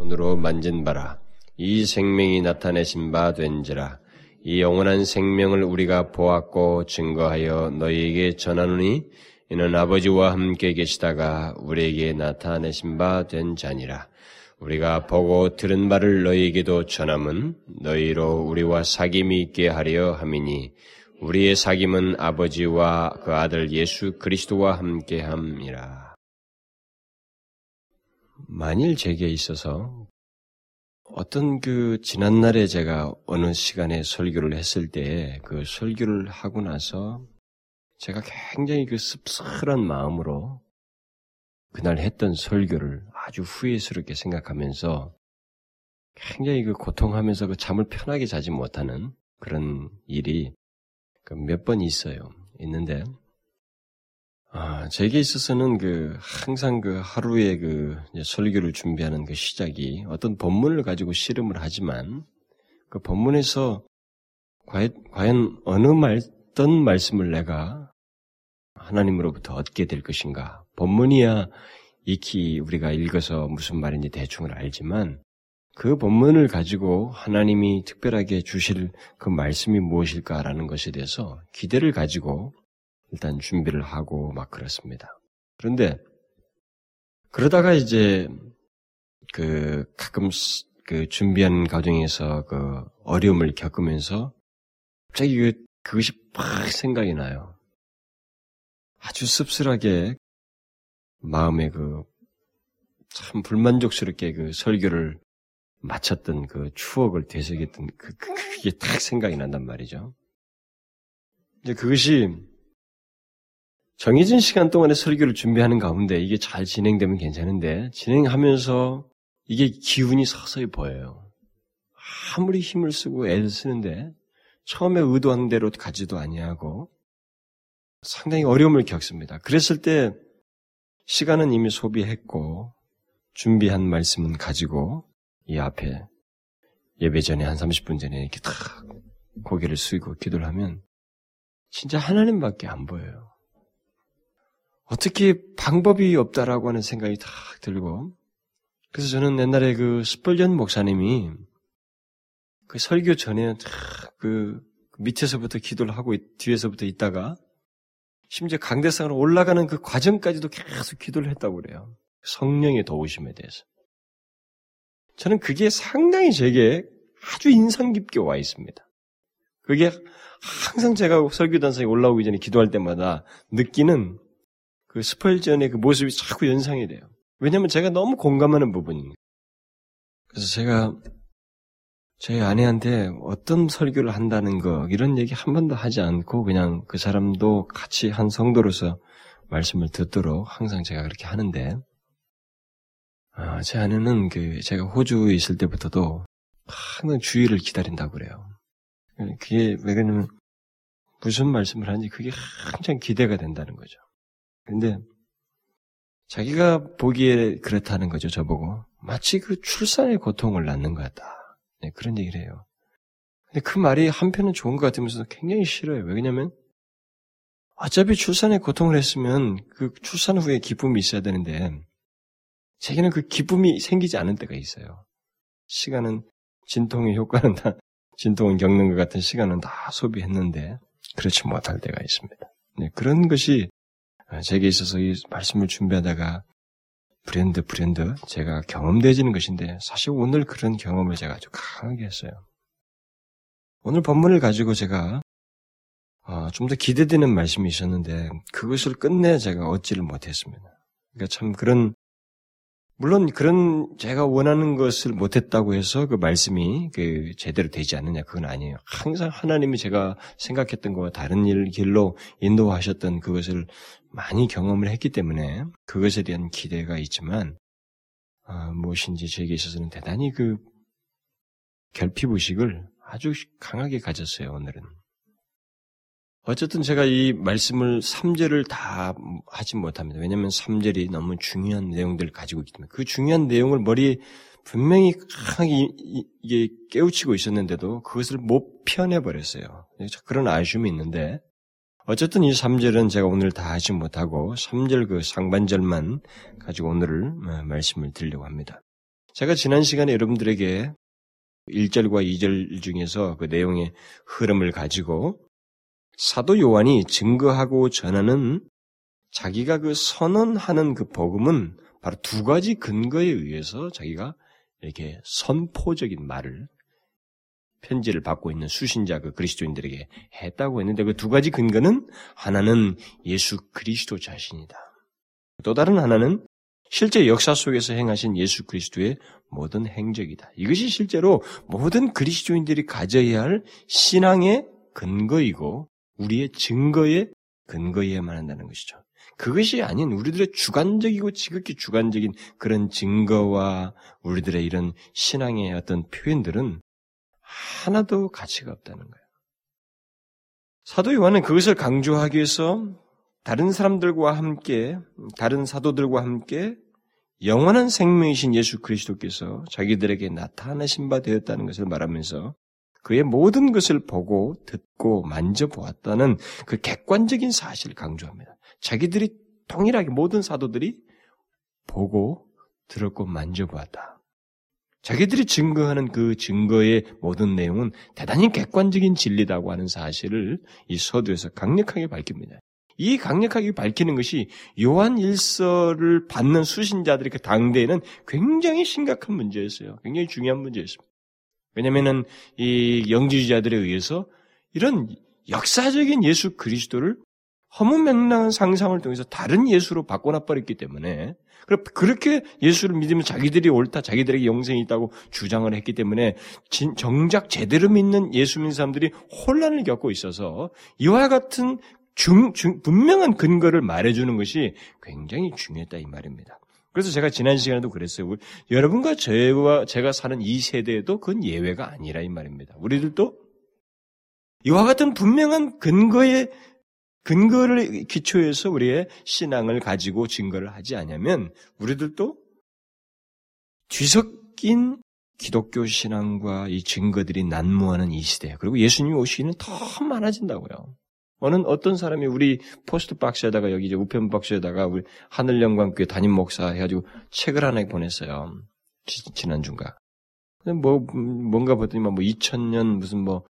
손으로 만진 바라 이 생명이 나타내신 바 된지라 이 영원한 생명을 우리가 보았고 증거하여 너희에게 전하노니 이는 아버지와 함께 계시다가 우리에게 나타내신 바 된 자니라. 우리가 보고 들은 바를 너희에게도 전함은 너희로 우리와 사귐이 있게 하려 함이니 우리의 사귐은 아버지와 그 아들 예수 그리스도와 함께 함이라. 만일 제게 있어서 어떤 그 지난날에 제가 어느 시간에 설교를 했을 때 그 설교를 하고 나서 제가 굉장히 그 씁쓸한 마음으로 그날 했던 설교를 아주 후회스럽게 생각하면서 굉장히 그 고통하면서 그 잠을 편하게 자지 못하는 그런 일이 그몇번 있어요. 있는데 아, 제게 있어서는 그 항상 그 하루에 그 설교를 준비하는 그 시작이 어떤 본문을 가지고 씨름을 하지만 그 본문에서 과연, 과연 어느 말, 어떤 말씀을 내가 하나님으로부터 얻게 될 것인가. 본문이야 익히 우리가 읽어서 무슨 말인지 대충을 알지만 그 본문을 가지고 하나님이 특별하게 주실 그 말씀이 무엇일까라는 것에 대해서 기대를 가지고 일단 준비를 하고 막 그렇습니다. 그런데 그러다가 이제 그 가끔 그 준비하는 과정에서 그 어려움을 겪으면서 갑자기 그 그것이 팍 생각이 나요. 아주 씁쓸하게 마음에 그 참 불만족스럽게 그 설교를 마쳤던 그 추억을 되새겼던 그, 그 그게 딱 생각이 난단 말이죠. 이제 그것이 정해진 시간 동안에 설교를 준비하는 가운데 이게 잘 진행되면 괜찮은데 진행하면서 이게 기운이 서서히 보여요. 아무리 힘을 쓰고 애를 쓰는데 처음에 의도한 대로 가지도 아니하고 상당히 어려움을 겪습니다. 그랬을 때 시간은 이미 소비했고 준비한 말씀은 가지고 이 앞에 예배 전에 한 30분 전에 이렇게 탁 고개를 숙이고 기도를 하면 진짜 하나님밖에 안 보여요. 어떻게 방법이 없다라고 하는 생각이 탁 들고 그래서 저는 옛날에 그 스펄전 목사님이 그 설교 전에 탁그 밑에서부터 기도를 하고 뒤에서부터 있다가 심지어 강대상으로 올라가는 그 과정까지도 계속 기도를 했다고 그래요. 성령의 도우심에 대해서. 저는 그게 상당히 제게 아주 인상 깊게 와 있습니다. 그게 항상 제가 설교단상에 올라오기 전에 기도할 때마다 느끼는 그 스펄전의 그 모습이 자꾸 연상이 돼요. 왜냐하면 제가 너무 공감하는 부분입니다. 그래서 제가 제 아내한테 어떤 설교를 한다는 거 이런 얘기 한 번도 하지 않고 그냥 그 사람도 같이 한 성도로서 말씀을 듣도록 항상 제가 그렇게 하는데 아, 제 아내는 그 제가 호주에 있을 때부터도 항상 주의를 기다린다고 그래요. 그게 왜 그러냐면 무슨 말씀을 하는지 그게 항상 기대가 된다는 거죠. 근데 자기가 보기에 그렇다는 거죠, 저보고. 마치 그 출산의 고통을 낳는 것 같다. 네, 그런 얘기를 해요. 근데 그 말이 한편은 좋은 것 같으면서도 굉장히 싫어요. 왜냐면 어차피 출산의 고통을 했으면 그 출산 후에 기쁨이 있어야 되는데 제게는 그 기쁨이 생기지 않은 때가 있어요. 시간은 진통의 효과는 다 진통을 겪는 것 같은 시간은 다 소비했는데 그렇지 못할 때가 있습니다. 네, 그런 것이 아, 제게 있어서 이 말씀을 준비하다가 브랜드 브랜드 제가 경험되지는 것인데 사실 오늘 그런 경험을 제가 아주 강하게 했어요. 오늘 본문을 가지고 제가 어, 좀더 기대되는 말씀이 있었는데 그것을 끝내 제가 얻지를 못했습니다. 그러니까 참 그런 물론 그런 제가 원하는 것을 못했다고 해서 그 말씀이 그 제대로 되지 않느냐 그건 아니에요. 항상 하나님이 제가 생각했던 것과 다른 일 길로 인도하셨던 그것을 많이 경험을 했기 때문에 그것에 대한 기대가 있지만 아, 무엇인지 제게 있어서는 대단히 그 결핍의식을 아주 강하게 가졌어요 오늘은. 어쨌든 제가 이 말씀을 3절을 다 하지 못합니다. 왜냐하면 3절이 너무 중요한 내용들을 가지고 있기 때문에 그 중요한 내용을 머리에 분명히 강하게 이게 깨우치고 있었는데도 그것을 못 펴내버렸어요. 그런 아쉬움이 있는데 어쨌든 이 3절은 제가 오늘 다 하지 못하고 3절 그 상반절만 가지고 오늘을 어, 말씀을 드리려고 합니다. 제가 지난 시간에 여러분들에게 1절과 2절 중에서 그 내용의 흐름을 가지고 사도 요한이 증거하고 전하는 자기가 그 선언하는 그 복음은 바로 두 가지 근거에 의해서 자기가 이렇게 선포적인 말을 편지를 받고 있는 수신자 그 그리스도인들에게 했다고 했는데 그 두 가지 근거는 하나는 예수 그리스도 자신이다. 또 다른 하나는 실제 역사 속에서 행하신 예수 그리스도의 모든 행적이다. 이것이 실제로 모든 그리스도인들이 가져야 할 신앙의 근거이고 우리의 증거의 근거여야만 한다는 것이죠. 그것이 아닌 우리들의 주관적이고 지극히 주관적인 그런 증거와 우리들의 이런 신앙의 어떤 표현들은 하나도 가치가 없다는 거예요. 사도 요한은 그것을 강조하기 위해서 다른 사람들과 함께, 다른 사도들과 함께 영원한 생명이신 예수 그리스도께서 자기들에게 나타나신 바 되었다는 것을 말하면서 그의 모든 것을 보고 듣고 만져보았다는 그 객관적인 사실을 강조합니다. 자기들이 동일하게 모든 사도들이 보고 들었고 만져보았다. 자기들이 증거하는 그 증거의 모든 내용은 대단히 객관적인 진리다고 하는 사실을 이 서두에서 강력하게 밝힙니다. 이 강력하게 밝히는 것이 요한 일서를 받는 수신자들의 그 당대에는 굉장히 심각한 문제였어요. 굉장히 중요한 문제였습니다. 왜냐면은 이 영지주자들에 의해서 이런 역사적인 예수 그리스도를 허무맹랑한 상상을 통해서 다른 예수로 바꿔놔버렸기 때문에 그렇게 예수를 믿으면 자기들이 옳다, 자기들에게 영생이 있다고 주장을 했기 때문에 정작 제대로 믿는 예수 믿는 사람들이 혼란을 겪고 있어서 이와 같은 중, 중, 분명한 근거를 말해주는 것이 굉장히 중요했다 이 말입니다. 그래서 제가 지난 시간에도 그랬어요. 여러분과 저와 제가 사는 이 세대에도 그건 예외가 아니라 이 말입니다. 우리들도 이와 같은 분명한 근거에 근거를 기초해서 우리의 신앙을 가지고 증거를 하지 않으면 우리들도 뒤섞인 기독교 신앙과 이 증거들이 난무하는 이 시대 그리고 예수님이 오시기는 더 많아진다고요. 어느 어떤 사람이 우리 포스트 박스에다가 여기 이제 우편 박스에다가 우리 하늘 영광교회 담임 목사 해가지고 책을 하나 보냈어요. 지난 주인가. 뭐 뭔가 보더니만 뭐 2000년 무슨 뭐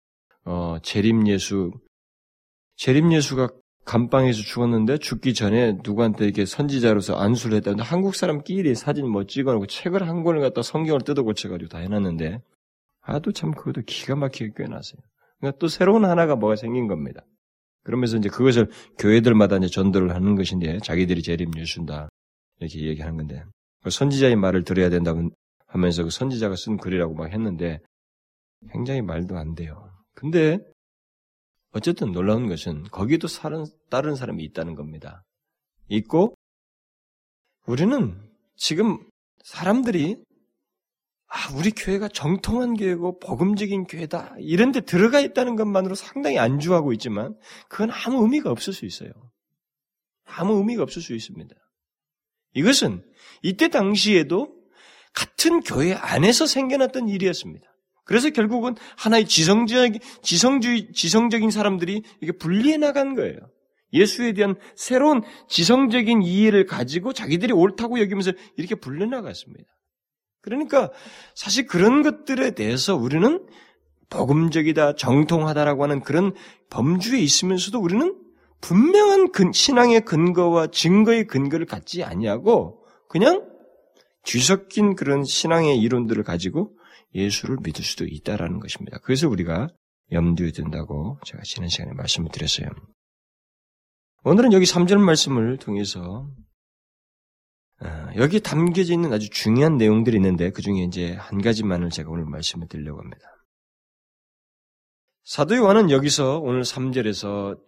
어, 재림 예수 재림 예수가 감방에서 죽었는데 죽기 전에 누구한테 이렇게 선지자로서 안수를 했다는데 한국 사람끼리 사진 뭐 찍어놓고 책을 한 권을 갖다 성경을 뜯어 고쳐가지고 다 해놨는데 아도 참 그것도 기가 막히게 꿰놨어요. 그러니까 또 새로운 하나가 뭐가 생긴 겁니다. 그러면서 이제 그것을 교회들마다 이제 전도를 하는 것인데 자기들이 재림 예수다 이렇게 얘기하는 건데 그 선지자의 말을 들어야 된다고 하면서 그 선지자가 쓴 글이라고 막 했는데 굉장히 말도 안 돼요. 근데 어쨌든 놀라운 것은 거기도 사는, 다른 사람이 있다는 겁니다. 있고 우리는 지금 사람들이 아, 우리 교회가 정통한 교회고 복음적인 교회다. 이런 데 들어가 있다는 것만으로 상당히 안주하고 있지만 그건 아무 의미가 없을 수 있어요. 아무 의미가 없을 수 있습니다. 이것은 이때 당시에도 같은 교회 안에서 생겨났던 일이었습니다. 그래서 결국은 하나의 지성적, 지성주의, 지성적인 사람들이 이게 분리해 나간 거예요. 예수에 대한 새로운 지성적인 이해를 가지고 자기들이 옳다고 여기면서 이렇게 불려나갔습니다. 그러니까 사실 그런 것들에 대해서 우리는 복음적이다, 정통하다라고 하는 그런 범주에 있으면서도 우리는 분명한 신앙의 근거와 증거의 근거를 갖지 아니하고 그냥 뒤섞인 그런 신앙의 이론들을 가지고 예수를 믿을 수도 있다라는 것입니다. 그래서 우리가 염두에 둔다고 제가 지난 시간에 말씀을 드렸어요. 오늘은 여기 3절 말씀을 통해서 어, 여기 담겨져 있는 아주 중요한 내용들이 있는데 그 중에 이제 한 가지만을 제가 오늘 말씀을 드리려고 합니다. 사도 요한은 여기서 오늘 3절에서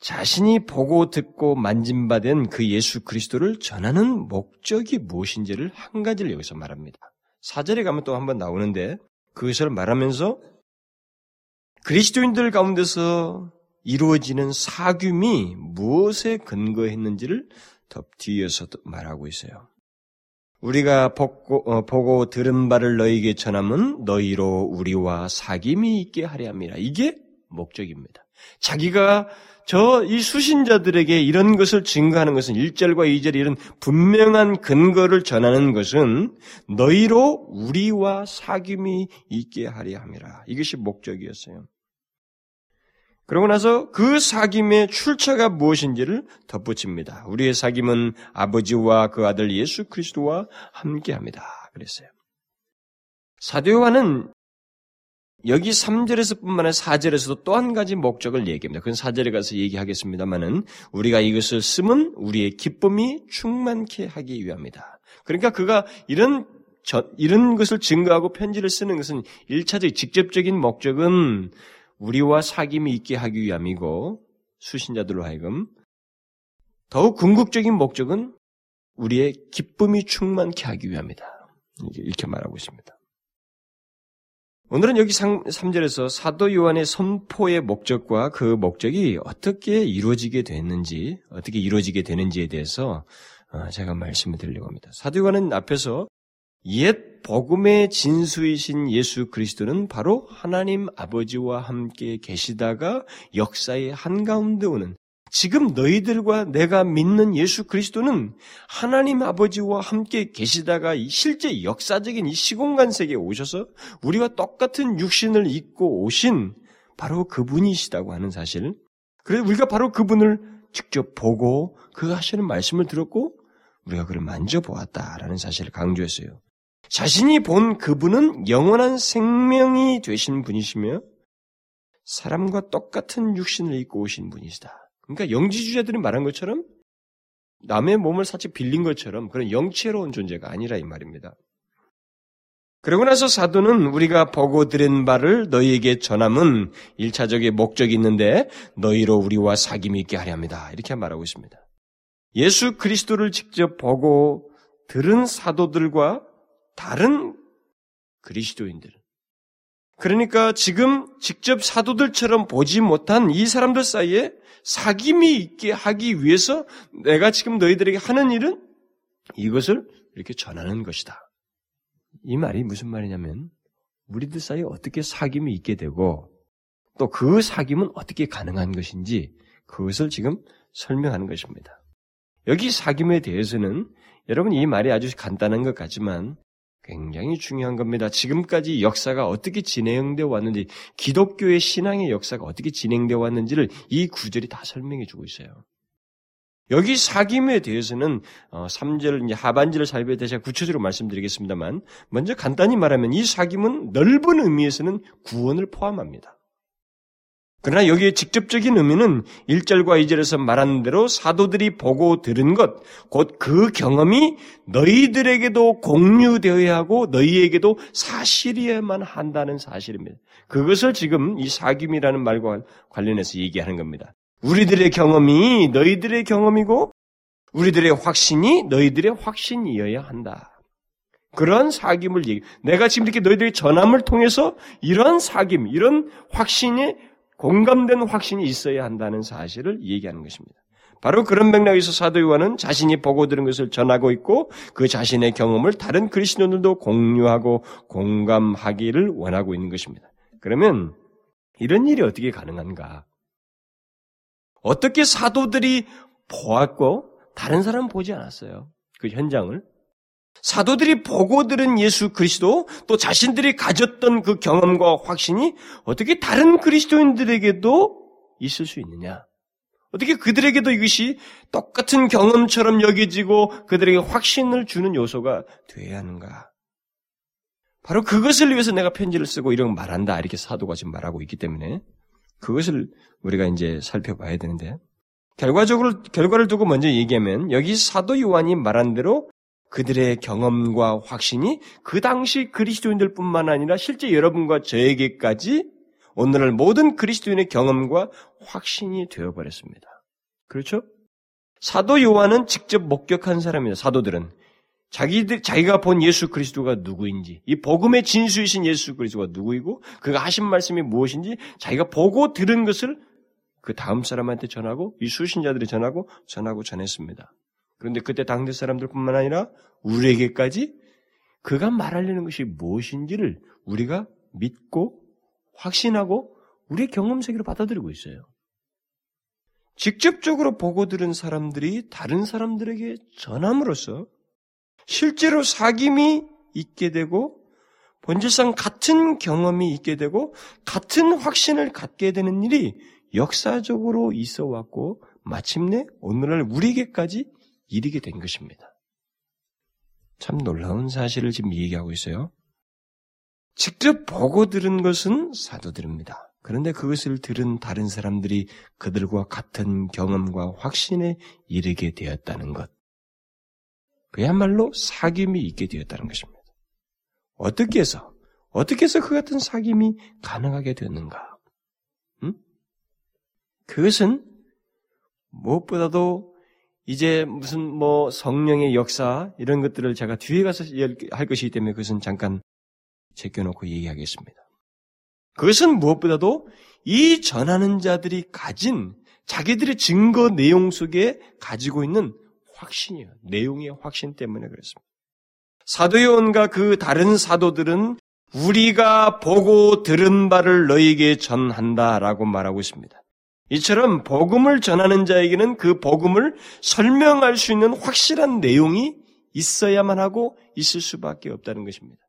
자신이 보고 듣고 만진바된 그 예수 그리스도를 전하는 목적이 무엇인지를 한 가지를 여기서 말합니다. 4절에 가면 또 한 번 나오는데 그것을 말하면서 그리스도인들 가운데서 이루어지는 사귐이 무엇에 근거했는지를 덮 뒤에서 말하고 있어요. 우리가 보고, 어, 보고 들은 바를 너희에게 전함은 너희로 우리와 사귐이 있게 하려 함이라. 이게 목적입니다. 자기가 저 이 수신자들에게 이런 것을 증거하는 것은 1절과 2절 이런 분명한 근거를 전하는 것은 너희로 우리와 사귐이 있게 하려 함이라. 이것이 목적이었어요. 그러고 나서 그 사귐의 출처가 무엇인지를 덧붙입니다. 우리의 사귐은 아버지와 그 아들 예수 그리스도와 함께합니다. 그랬어요. 사도요한은 여기 3절에서 뿐만 아니라 4절에서도 또 한 가지 목적을 얘기합니다. 그건 4절에 가서 얘기하겠습니다만은 우리가 이것을 쓰면 우리의 기쁨이 충만케 하기 위함이다. 그러니까 그가 이런 저, 이런 것을 증거하고 편지를 쓰는 것은 1차적 직접적인 목적은 우리와 사귐이 있게 하기 위함이고 수신자들로 하여금 더욱 궁극적인 목적은 우리의 기쁨이 충만케 하기 위함이다. 이렇게 말하고 있습니다. 오늘은 여기 3절에서 사도 요한의 선포의 목적과 그 목적이 어떻게 이루어지게 됐는지, 어떻게 이루어지게 되는지에 대해서 어, 제가 말씀을 드리려고 합니다. 사도 요한은 앞에서 옛 복음의 진수이신 예수 그리스도는 바로 하나님 아버지와 함께 계시다가 역사의 한가운데 오는 지금 너희들과 내가 믿는 예수 그리스도는 하나님 아버지와 함께 계시다가 실제 역사적인 이 시공간 세계에 오셔서 우리와 똑같은 육신을 입고 오신 바로 그분이시다고 하는 사실. 그래서 우리가 바로 그분을 직접 보고 그 하시는 말씀을 들었고 우리가 그를 만져보았다라는 사실을 강조했어요. 자신이 본 그분은 영원한 생명이 되신 분이시며 사람과 똑같은 육신을 입고 오신 분이시다. 그러니까 영지주자들이 말한 것처럼 남의 몸을 살짝 빌린 것처럼 그런 영체로운 존재가 아니라 이 말입니다. 그러고 나서 사도는 우리가 보고 들은 바를 너희에게 전함은 1차적인 목적이 있는데 너희로 우리와 사귐이 있게 하려 합니다. 이렇게 말하고 있습니다. 예수 그리스도를 직접 보고 들은 사도들과 다른 그리스도인들, 그러니까 지금 직접 사도들처럼 보지 못한 이 사람들 사이에 사귐이 있게 하기 위해서 내가 지금 너희들에게 하는 일은 이것을 이렇게 전하는 것이다. 이 말이 무슨 말이냐면 우리들 사이에 어떻게 사귐이 있게 되고 또 그 사귐은 어떻게 가능한 것인지 그것을 지금 설명하는 것입니다. 여기 사귐에 대해서는 여러분 이 말이 아주 간단한 것 같지만 굉장히 중요한 겁니다. 지금까지 역사가 어떻게 진행되어 왔는지, 기독교의 신앙의 역사가 어떻게 진행되어 왔는지를 이 구절이 다 설명해 주고 있어요. 여기 사귐에 대해서는 3절 어, 하반절을 살펴야 돼 제가 구체적으로 말씀드리겠습니다만 먼저 간단히 말하면 이 사귐은 넓은 의미에서는 구원을 포함합니다. 그러나 여기에 직접적인 의미는 1절과 2절에서 말하는 대로 사도들이 보고 들은 것, 곧 그 경험이 너희들에게도 공유되어야 하고 너희에게도 사실이어야만 한다는 사실입니다. 그것을 지금 이 사귐이라는 말과 관련해서 얘기하는 겁니다. 우리들의 경험이 너희들의 경험이고 우리들의 확신이 너희들의 확신이어야 한다. 그런 사귐을 얘기. 내가 지금 이렇게 너희들의 전함을 통해서 이런 사귐, 이런 확신이 공감된 확신이 있어야 한다는 사실을 얘기하는 것입니다. 바로 그런 맥락에서 사도 요한은 자신이 보고 들은 것을 전하고 있고 그 자신의 경험을 다른 그리스도인들도 공유하고 공감하기를 원하고 있는 것입니다. 그러면 이런 일이 어떻게 가능한가? 어떻게 사도들이 보았고 다른 사람은 보지 않았어요. 그 현장을. 사도들이 보고 들은 예수 그리스도 또 자신들이 가졌던 그 경험과 확신이 어떻게 다른 그리스도인들에게도 있을 수 있느냐? 어떻게 그들에게도 이것이 똑같은 경험처럼 여겨지고 그들에게 확신을 주는 요소가 되어야 하는가? 바로 그것을 위해서 내가 편지를 쓰고 이런 말한다. 이렇게 사도가 지금 말하고 있기 때문에 그것을 우리가 이제 살펴봐야 되는데 결과적으로 결과를 두고 먼저 얘기하면 여기 사도 요한이 말한 대로 그들의 경험과 확신이 그 당시 그리스도인들 뿐만 아니라 실제 여러분과 저에게까지 오늘날 모든 그리스도인의 경험과 확신이 되어버렸습니다. 그렇죠? 사도 요한은 직접 목격한 사람입니다. 사도들은 자기들 자기가 본 예수 그리스도가 누구인지, 이 복음의 진수이신 예수 그리스도가 누구이고 그가 하신 말씀이 무엇인지 자기가 보고 들은 것을 그 다음 사람한테 전하고 이 수신자들이 전하고 전하고 전했습니다. 그런데 그때 당대 사람들뿐만 아니라 우리에게까지 그가 말하려는 것이 무엇인지를 우리가 믿고 확신하고 우리의 경험 세계로 받아들이고 있어요. 직접적으로 보고 들은 사람들이 다른 사람들에게 전함으로써 실제로 사귐이 있게 되고 본질상 같은 경험이 있게 되고 같은 확신을 갖게 되는 일이 역사적으로 있어 왔고 마침내 오늘날 우리에게까지 이르게 된 것입니다. 참 놀라운 사실을 지금 얘기하고 있어요. 직접 보고 들은 것은 사도들입니다. 그런데 그것을 들은 다른 사람들이 그들과 같은 경험과 확신에 이르게 되었다는 것. 그야말로 사귐이 있게 되었다는 것입니다. 어떻게 해서, 어떻게 해서 그 같은 사귐이 가능하게 되었는가? 음? 그것은 무엇보다도 이제 무슨 뭐 성령의 역사 이런 것들을 제가 뒤에 가서 할 것이기 때문에 그것은 잠깐 제껴놓고 얘기하겠습니다. 그것은 무엇보다도 이 전하는 자들이 가진 자기들의 증거 내용 속에 가지고 있는 확신이에요. 내용의 확신 때문에 그렇습니다. 사도요원과 그 다른 사도들은 우리가 보고 들은 바를 너에게 전한다라고 말하고 있습니다. 이처럼 복음을 전하는 자에게는 그 복음을 설명할 수 있는 확실한 내용이 있어야만 하고 있을 수밖에 없다는 것입니다.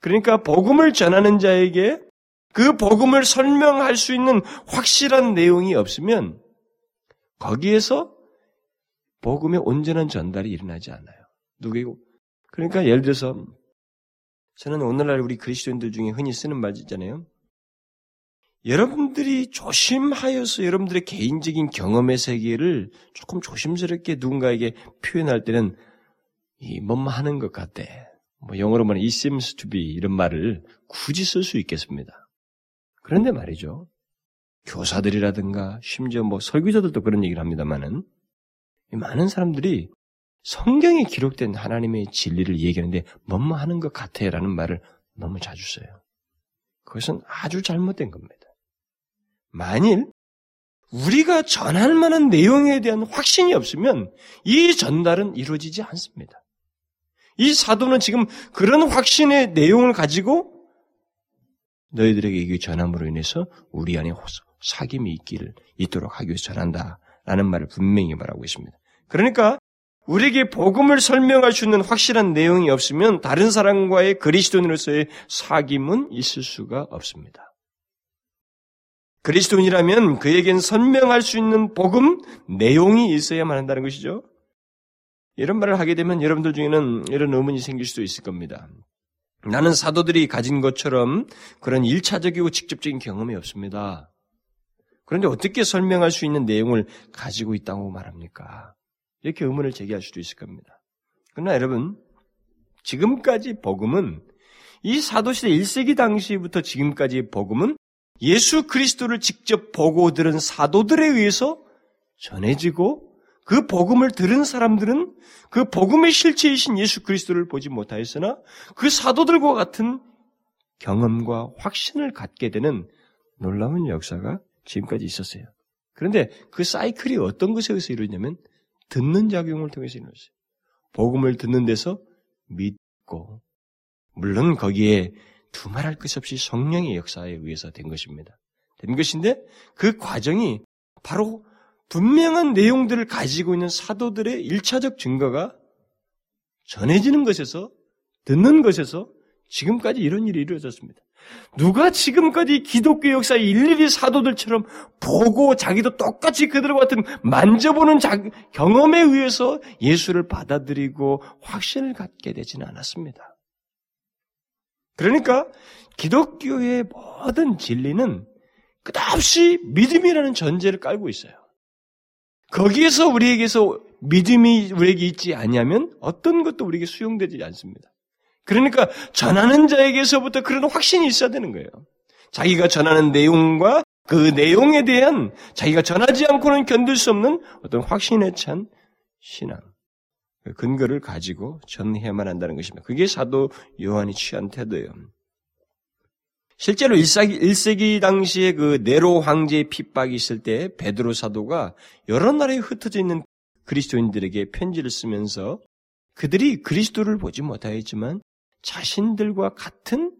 그러니까 복음을 전하는 자에게 그 복음을 설명할 수 있는 확실한 내용이 없으면 거기에서 복음의 온전한 전달이 일어나지 않아요. 누구이고 그러니까 예를 들어서 저는 오늘날 우리 그리스도인들 중에 흔히 쓰는 말 있잖아요. 여러분들이 조심하여서 여러분들의 개인적인 경험의 세계를 조금 조심스럽게 누군가에게 표현할 때는 이 뭐뭐 하는 것 같대. 뭐 영어로 말하면 it seems to be 이런 말을 굳이 쓸 수 있겠습니다. 그런데 말이죠. 교사들이라든가 심지어 뭐 설교자들도 그런 얘기를 합니다만은 많은 사람들이 성경에 기록된 하나님의 진리를 얘기하는데 뭐뭐 하는 것 같아라는 말을 너무 자주 써요. 그것은 아주 잘못된 겁니다. 만일 우리가 전할 만한 내용에 대한 확신이 없으면 이 전달은 이루어지지 않습니다. 이 사도는 지금 그런 확신의 내용을 가지고 너희들에게 이게 전함으로 인해서 우리 안에 사귐이 있기를 있도록 하기 위해서 전한다라는 말을 분명히 말하고 있습니다. 그러니까 우리에게 복음을 설명할 수 있는 확실한 내용이 없으면 다른 사람과의 그리스도인으로서의 사귐은 있을 수가 없습니다. 그리스도인이라면 그에겐 설명할 수 있는 복음 내용이 있어야만 한다는 것이죠. 이런 말을 하게 되면 여러분들 중에는 이런 의문이 생길 수도 있을 겁니다. 나는 사도들이 가진 것처럼 그런 일차적이고 직접적인 경험이 없습니다. 그런데 어떻게 설명할 수 있는 내용을 가지고 있다고 말합니까? 이렇게 의문을 제기할 수도 있을 겁니다. 그러나 여러분, 지금까지 복음은 이 사도시대 1세기 당시부터 지금까지 복음은 예수 그리스도를 직접 보고 들은 사도들에 의해서 전해지고 그 복음을 들은 사람들은 그 복음의 실체이신 예수 그리스도를 보지 못하였으나 그 사도들과 같은 경험과 확신을 갖게 되는 놀라운 역사가 지금까지 있었어요. 그런데 그 사이클이 어떤 것에 의해서 이루어지냐면 듣는 작용을 통해서 이루어졌어요. 복음을 듣는 데서 믿고 물론 거기에 두말할 것 없이 성령의 역사에 의해서 된 것입니다. 된 것인데 그 과정이 바로 분명한 내용들을 가지고 있는 사도들의 일차적 증거가 전해지는 것에서 듣는 것에서 지금까지 이런 일이 이루어졌습니다. 누가 지금까지 기독교 역사에 일일이 사도들처럼 보고 자기도 똑같이 그들과 같은 만져보는 자, 경험에 의해서 예수를 받아들이고 확신을 갖게 되지는 않았습니다. 그러니까 기독교의 모든 진리는 끝없이 믿음이라는 전제를 깔고 있어요. 거기에서 우리에게서 믿음이 우리에게 있지 않냐면 어떤 것도 우리에게 수용되지 않습니다. 그러니까 전하는 자에게서부터 그런 확신이 있어야 되는 거예요. 자기가 전하는 내용과 그 내용에 대한 자기가 전하지 않고는 견딜 수 없는 어떤 확신에 찬 신앙, 그 근거를 가지고 전해야만 한다는 것입니다. 그게 사도 요한이 취한 태도예요. 실제로 1세기, 1세기 당시에 그 네로 황제의 핍박이 있을 때 베드로 사도가 여러 나라에 흩어져 있는 그리스도인들에게 편지를 쓰면서 그들이 그리스도를 보지 못하였지만 자신들과 같은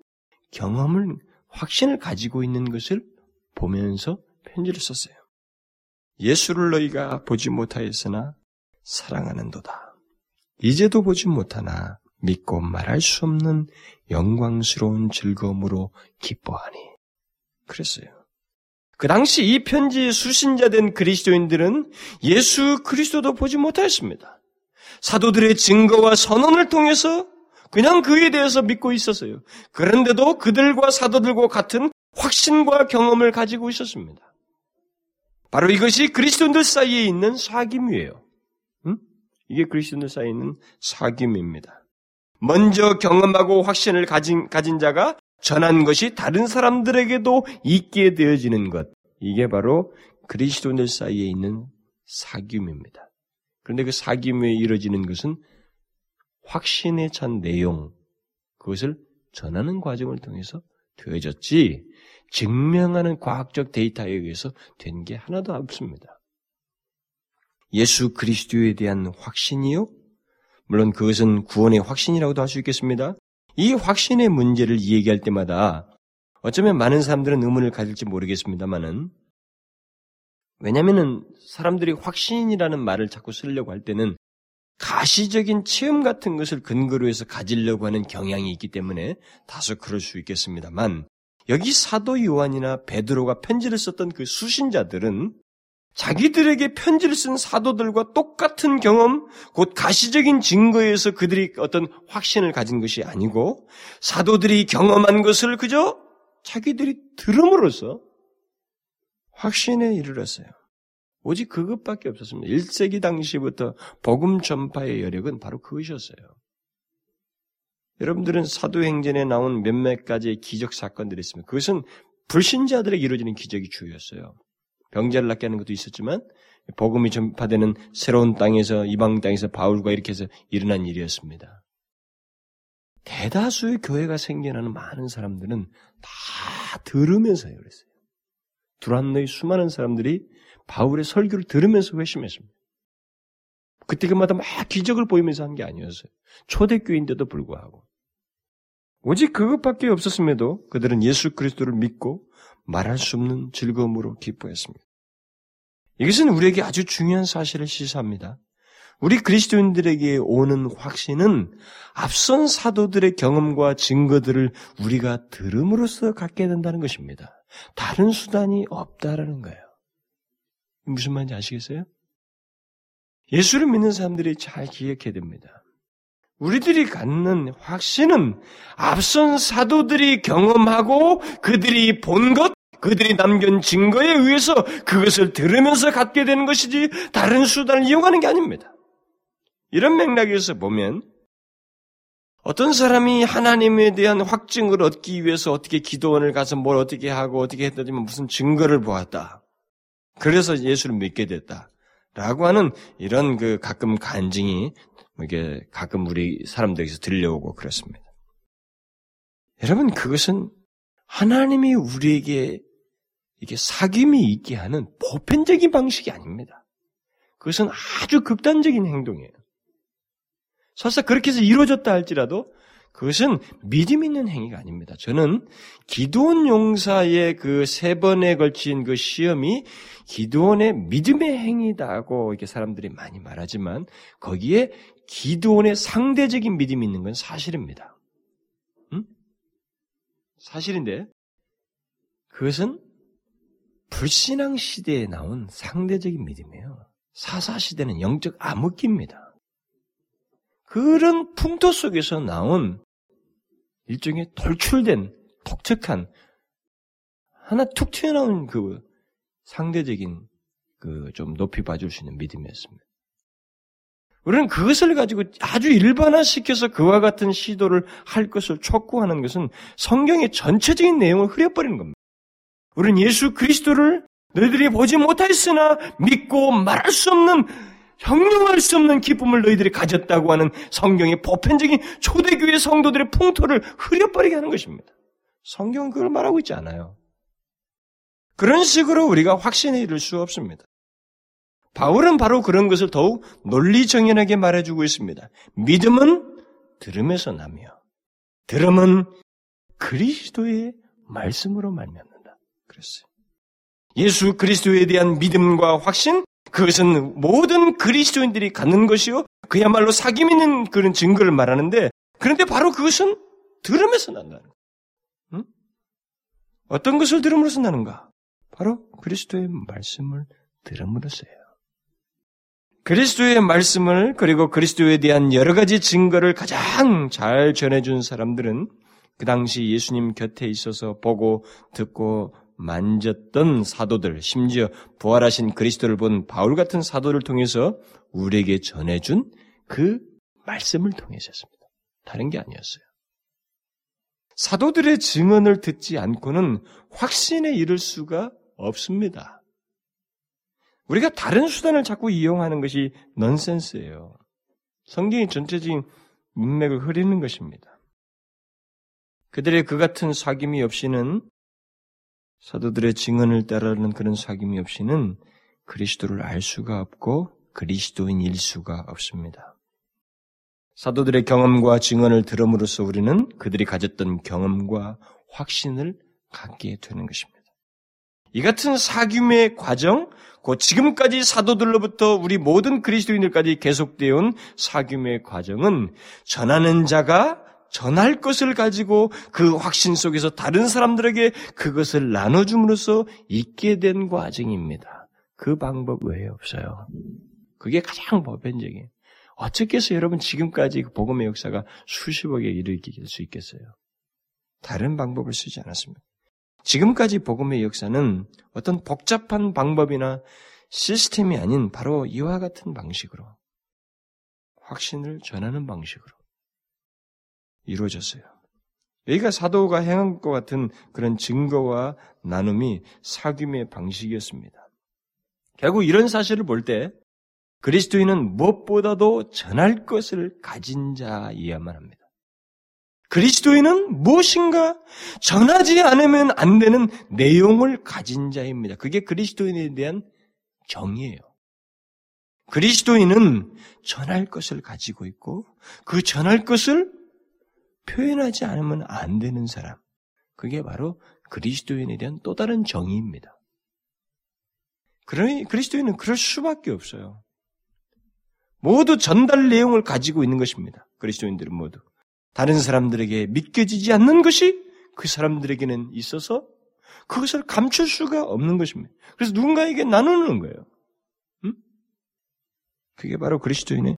경험을, 확신을 가지고 있는 것을 보면서 편지를 썼어요. 예수를 너희가 보지 못하였으나 사랑하는도다. 이제도 보지 못하나 믿고 말할 수 없는 영광스러운 즐거움으로 기뻐하니. 그랬어요. 그 당시 이 편지의 수신자된 그리스도인들은 예수 그리스도도 보지 못하였습니다. 사도들의 증거와 선언을 통해서 그냥 그에 대해서 믿고 있었어요. 그런데도 그들과 사도들과 같은 확신과 경험을 가지고 있었습니다. 바로 이것이 그리스도인들 사이에 있는 사귐이에요. 응? 이게 그리스도인들 사이에 있는 사귐입니다. 먼저 경험하고 확신을 가진, 가진 자가 전한 것이 다른 사람들에게도 있게 되어지는 것. 이게 바로 그리스도인들 사이에 있는 사귐입니다. 그런데 그 사귐에 이루어지는 것은 확신에 찬 내용, 그것을 전하는 과정을 통해서 되어졌지, 증명하는 과학적 데이터에 의해서 된 게 하나도 없습니다. 예수 그리스도에 대한 확신이요? 물론 그것은 구원의 확신이라고도 할 수 있겠습니다. 이 확신의 문제를 얘기할 때마다 어쩌면 많은 사람들은 의문을 가질지 모르겠습니다만은 왜냐면은 사람들이 확신이라는 말을 자꾸 쓰려고 할 때는 가시적인 체험 같은 것을 근거로 해서 가지려고 하는 경향이 있기 때문에 다소 그럴 수 있겠습니다만 여기 사도 요한이나 베드로가 편지를 썼던 그 수신자들은 자기들에게 편지를 쓴 사도들과 똑같은 경험, 곧 가시적인 증거에서 그들이 어떤 확신을 가진 것이 아니고 사도들이 경험한 것을 그저 자기들이 들음으로써 확신에 이르렀어요. 오직 그것밖에 없었습니다. 1세기 당시부터 복음 전파의 여력은 바로 그것이었어요. 여러분들은 사도행전에 나온 몇몇 가지의 기적 사건들이 있습니다. 그것은 불신자들에게 이루어지는 기적이 주였어요. 병자를 낫게 하는 것도 있었지만 복음이 전파되는 새로운 땅에서 이방 땅에서 바울과 이렇게 해서 일어난 일이었습니다. 대다수의 교회가 생겨나는 많은 사람들은 다 들으면서요, 그랬어요. 두란노의 수많은 사람들이 바울의 설교를 들으면서 회심했습니다. 그때 그마다 막 기적을 보이면서 한 게 아니었어요. 초대교인데도 불구하고. 오직 그것밖에 없었음에도 그들은 예수 그리스도를 믿고 말할 수 없는 즐거움으로 기뻐했습니다. 이것은 우리에게 아주 중요한 사실을 시사합니다. 우리 그리스도인들에게 오는 확신은 앞선 사도들의 경험과 증거들을 우리가 들음으로써 갖게 된다는 것입니다. 다른 수단이 없다라는 거예요. 무슨 말인지 아시겠어요? 예수를 믿는 사람들이 잘 기억해야 됩니다. 우리들이 갖는 확신은 앞선 사도들이 경험하고 그들이 본 것, 그들이 남긴 증거에 의해서 그것을 들으면서 갖게 되는 것이지 다른 수단을 이용하는 게 아닙니다. 이런 맥락에서 보면 어떤 사람이 하나님에 대한 확증을 얻기 위해서 어떻게 기도원을 가서 뭘 어떻게 하고 어떻게 했더니 무슨 증거를 보았다. 그래서 예수를 믿게 됐다. 라고 하는 이런 그 가끔 간증이 이게 가끔 우리 사람들에게서 들려오고 그렇습니다. 여러분, 그것은 하나님이 우리에게 이게 사귐이 있게 하는 보편적인 방식이 아닙니다. 그것은 아주 극단적인 행동이에요. 설사 그렇게 해서 이루어졌다 할지라도 그것은 믿음 있는 행위가 아닙니다. 저는 기도원 용사의 그 세 번에 걸친 그 시험이 기도원의 믿음의 행위다고 이렇게 사람들이 많이 말하지만 거기에 기도원의 상대적인 믿음이 있는 건 사실입니다. 음? 사실인데 그것은 불신앙 시대에 나온 상대적인 믿음이에요. 사사 시대는 영적 암흑기입니다. 그런 풍토 속에서 나온 일종의 돌출된 독특한 하나 툭 튀어나온 그 상대적인 그 좀 높이 봐줄 수 있는 믿음이었습니다. 우리는 그것을 가지고 아주 일반화시켜서 그와 같은 시도를 할 것을 촉구하는 것은 성경의 전체적인 내용을 흐려버리는 겁니다. 우리는 예수 그리스도를 너희들이 보지 못하였으나 믿고 말할 수 없는 형용할 수 없는 기쁨을 너희들이 가졌다고 하는 성경의 보편적인 초대교회 성도들의 풍토를 흐려버리게 하는 것입니다. 성경은 그걸 말하고 있지 않아요. 그런 식으로 우리가 확신에 이를 수 없습니다. 바울은 바로 그런 것을 더욱 논리 정연하게 말해주고 있습니다. 믿음은 들음에서 나며 들음은 그리스도의 말씀으로 말미암는다. 그랬어요. 예수 그리스도에 대한 믿음과 확신, 그것은 모든 그리스도인들이 갖는 것이요. 그야말로 사귐 있는 그런 증거를 말하는데, 그런데 바로 그것은 들음에서 난다는 거예요. 응? 어떤 것을 들음으로써 나는가? 바로 그리스도의 말씀을 들음으로써요. 그리스도의 말씀을 그리고 그리스도에 대한 여러 가지 증거를 가장 잘 전해준 사람들은 그 당시 예수님 곁에 있어서 보고 듣고 만졌던 사도들, 심지어 부활하신 그리스도를 본 바울 같은 사도를 통해서 우리에게 전해준 그 말씀을 통해서였습니다. 다른 게 아니었어요. 사도들의 증언을 듣지 않고는 확신에 이를 수가 없습니다. 우리가 다른 수단을 자꾸 이용하는 것이 넌센스예요. 성경이 전체적인 문맥을 흐리는 것입니다. 그들의 그 같은 사귐이 없이는 사도들의 증언을 따르는 그런 사귐이 없이는 그리스도를 알 수가 없고 그리스도인일 수가 없습니다. 사도들의 경험과 증언을 들음으로써 우리는 그들이 가졌던 경험과 확신을 갖게 되는 것입니다. 이 같은 사귐의 과정, 곧 지금까지 사도들로부터 우리 모든 그리스도인들까지 계속되어 온 사귐의 과정은 전하는 자가 전할 것을 가지고 그 확신 속에서 다른 사람들에게 그것을 나눠줌으로써 있게 된 과정입니다. 그 방법 외에 없어요. 그게 가장 보편적인. 어떻게 해서 여러분 지금까지 그 복음의 역사가 수십억에 이르게 수 있겠어요? 다른 방법을 쓰지 않았습니다. 지금까지 복음의 역사는 어떤 복잡한 방법이나 시스템이 아닌 바로 이와 같은 방식으로 확신을 전하는 방식으로 이루어졌어요. 여기가 사도가 행한 것 같은 그런 증거와 나눔이 사귐의 방식이었습니다. 결국 이런 사실을 볼 때 그리스도인은 무엇보다도 전할 것을 가진 자이야만 합니다. 그리스도인은 무엇인가 전하지 않으면 안 되는 내용을 가진 자입니다. 그게 그리스도인에 대한 정의예요. 그리스도인은 전할 것을 가지고 있고 그 전할 것을 표현하지 않으면 안 되는 사람. 그게 바로 그리스도인에 대한 또 다른 정의입니다. 그러니 그리스도인은 그럴 수밖에 없어요. 모두 전달 내용을 가지고 있는 것입니다. 그리스도인들은 모두. 다른 사람들에게 믿겨지지 않는 것이 그 사람들에게는 있어서 그것을 감출 수가 없는 것입니다. 그래서 누군가에게 나누는 거예요. 음? 그게 바로 그리스도인의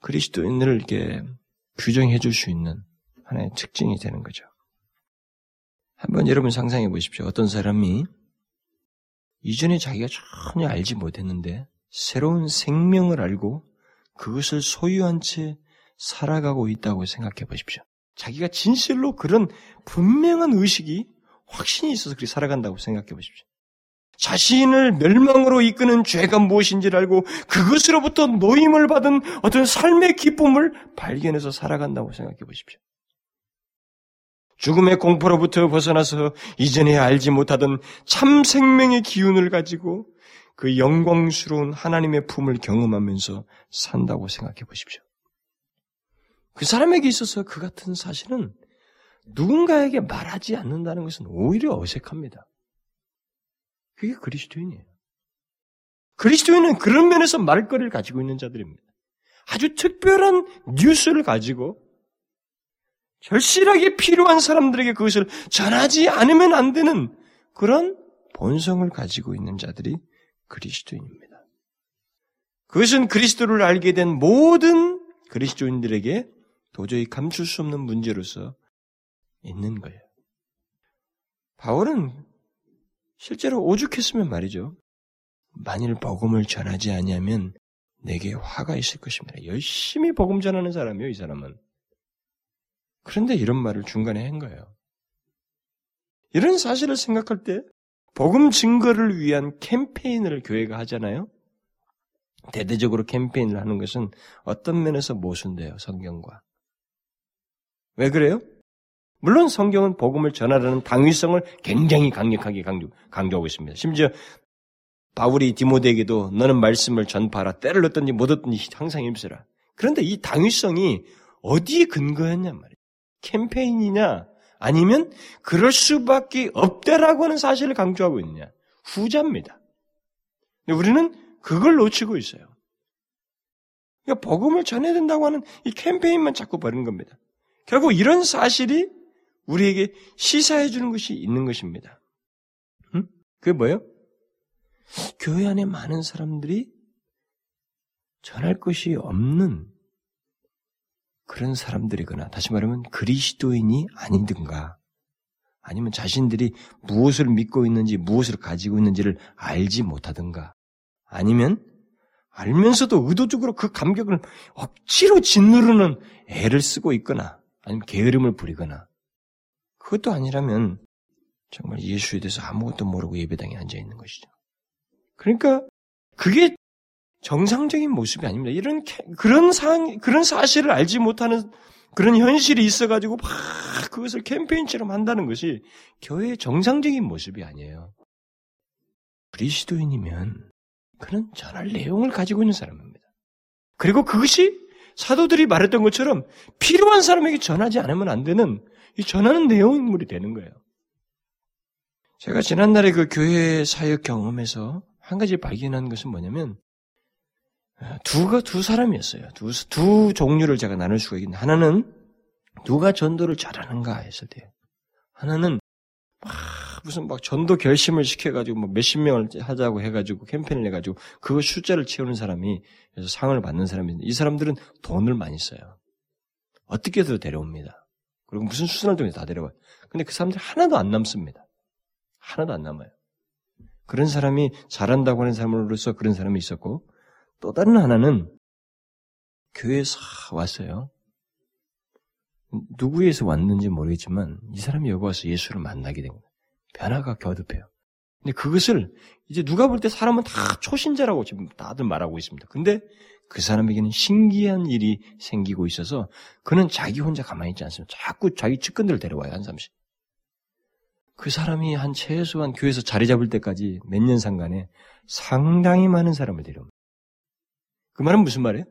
그리스도인을 이렇게 규정해 줄 수 있는 하나의 특징이 되는 거죠. 한번 여러분 상상해 보십시오. 어떤 사람이 이전에 자기가 전혀 알지 못했는데 새로운 생명을 알고 그것을 소유한 채 살아가고 있다고 생각해 보십시오. 자기가 진실로 그런 분명한 의식이 확신이 있어서 그렇게 살아간다고 생각해 보십시오. 자신을 멸망으로 이끄는 죄가 무엇인지를 알고 그것으로부터 노임을 받은 어떤 삶의 기쁨을 발견해서 살아간다고 생각해 보십시오. 죽음의 공포로부터 벗어나서 이전에 알지 못하던 참 생명의 기운을 가지고 그 영광스러운 하나님의 품을 경험하면서 산다고 생각해 보십시오. 그 사람에게 있어서 그 같은 사실은 누군가에게 말하지 않는다는 것은 오히려 어색합니다. 그게 그리스도인이에요. 그리스도인은 그런 면에서 말거리를 가지고 있는 자들입니다. 아주 특별한 뉴스를 가지고 절실하게 필요한 사람들에게 그것을 전하지 않으면 안 되는 그런 본성을 가지고 있는 자들이 그리스도인입니다. 그것은 그리스도를 알게 된 모든 그리스도인들에게 도저히 감출 수 없는 문제로서 있는 거예요. 바울은 실제로 오죽했으면 말이죠. 만일 복음을 전하지 아니하면 내게 화가 있을 것입니다. 열심히 복음 전하는 사람이요, 이 사람은. 그런데 이런 말을 중간에 한 거예요. 이런 사실을 생각할 때 복음 증거를 위한 캠페인을 교회가 하잖아요. 대대적으로 캠페인을 하는 것은 어떤 면에서 모순돼요, 성경과. 왜 그래요? 물론 성경은 복음을 전하라는 당위성을 굉장히 강력하게 강조, 강조 하고 있습니다. 심지어 바울이 디모데에게도 너는 말씀을 전파하라. 때를 얻든지 못 얻든지 항상 힘쓰라. 그런데 이 당위성이 어디에 근거했냔 말이에요. 캠페인이냐 아니면 그럴 수밖에 없다라고 하는 사실을 강조하고 있느냐. 후자입니다. 우리는 그걸 놓치고 있어요. 그러니까 복음을 전해야 된다고 하는 이 캠페인만 자꾸 버리는 겁니다. 결국 이런 사실이 우리에게 시사해 주는 것이 있는 것입니다. 응? 그게 뭐예요? 교회 안에 많은 사람들이 전할 것이 없는 그런 사람들이거나 다시 말하면 그리스도인이 아니든가 아니면 자신들이 무엇을 믿고 있는지 무엇을 가지고 있는지를 알지 못하든가 아니면 알면서도 의도적으로 그 감격을 억지로 짓누르는 애를 쓰고 있거나 아니면 게으름을 부리거나 그것도 아니라면 정말 예수에 대해서 아무것도 모르고 예배당에 앉아 있는 것이죠. 그러니까 그게 정상적인 모습이 아닙니다. 이런 그런 상 그런 사실을 알지 못하는 그런 현실이 있어가지고 막 그것을 캠페인처럼 한다는 것이 교회의 정상적인 모습이 아니에요. 그리스도인이면 그는 전할 내용을 가지고 있는 사람입니다. 그리고 그것이 사도들이 말했던 것처럼 필요한 사람에게 전하지 않으면 안 되는 이 전하는 내용물이 되는 거예요. 제가 지난날에 그 교회 사역 경험에서 한 가지 발견한 것은 뭐냐면 두가 두 사람이었어요. 두, 두 종류를 제가 나눌 수가 있는데 하나는 누가 전도를 잘하는가 했을 때 하나는 막 무슨 막 전도 결심을 시켜가지고 뭐 몇십 명을 하자고 해가지고 캠페인을 해가지고 그거 숫자를 채우는 사람이 그래서 상을 받는 사람인데 이 사람들은 돈을 많이 써요. 어떻게든 데려옵니다. 그리고 무슨 수순을 통해서 다 데려와요. 근데 그 사람들이 하나도 안 남습니다. 하나도 안 남아요. 그런 사람이 잘한다고 하는 사람으로서 그런 사람이 있었고 또 다른 하나는 교회에 싹 왔어요. 누구에서 왔는지 모르겠지만 이 사람이 여기 와서 예수를 만나게 된 거예요. 변화가 겨듭해요. 근데 그것을 이제 누가 볼 때 사람은 다 초신자라고 지금 다들 말하고 있습니다. 근데 그 사람에게는 신기한 일이 생기고 있어서 그는 자기 혼자 가만히 있지 않습니다. 자꾸 자기 측근들을 데려와요, 한 사람씩. 그 사람이 한 최소한 교회에서 자리 잡을 때까지 몇 년 상간에 상당히 많은 사람을 데려옵니다. 그 말은 무슨 말이에요?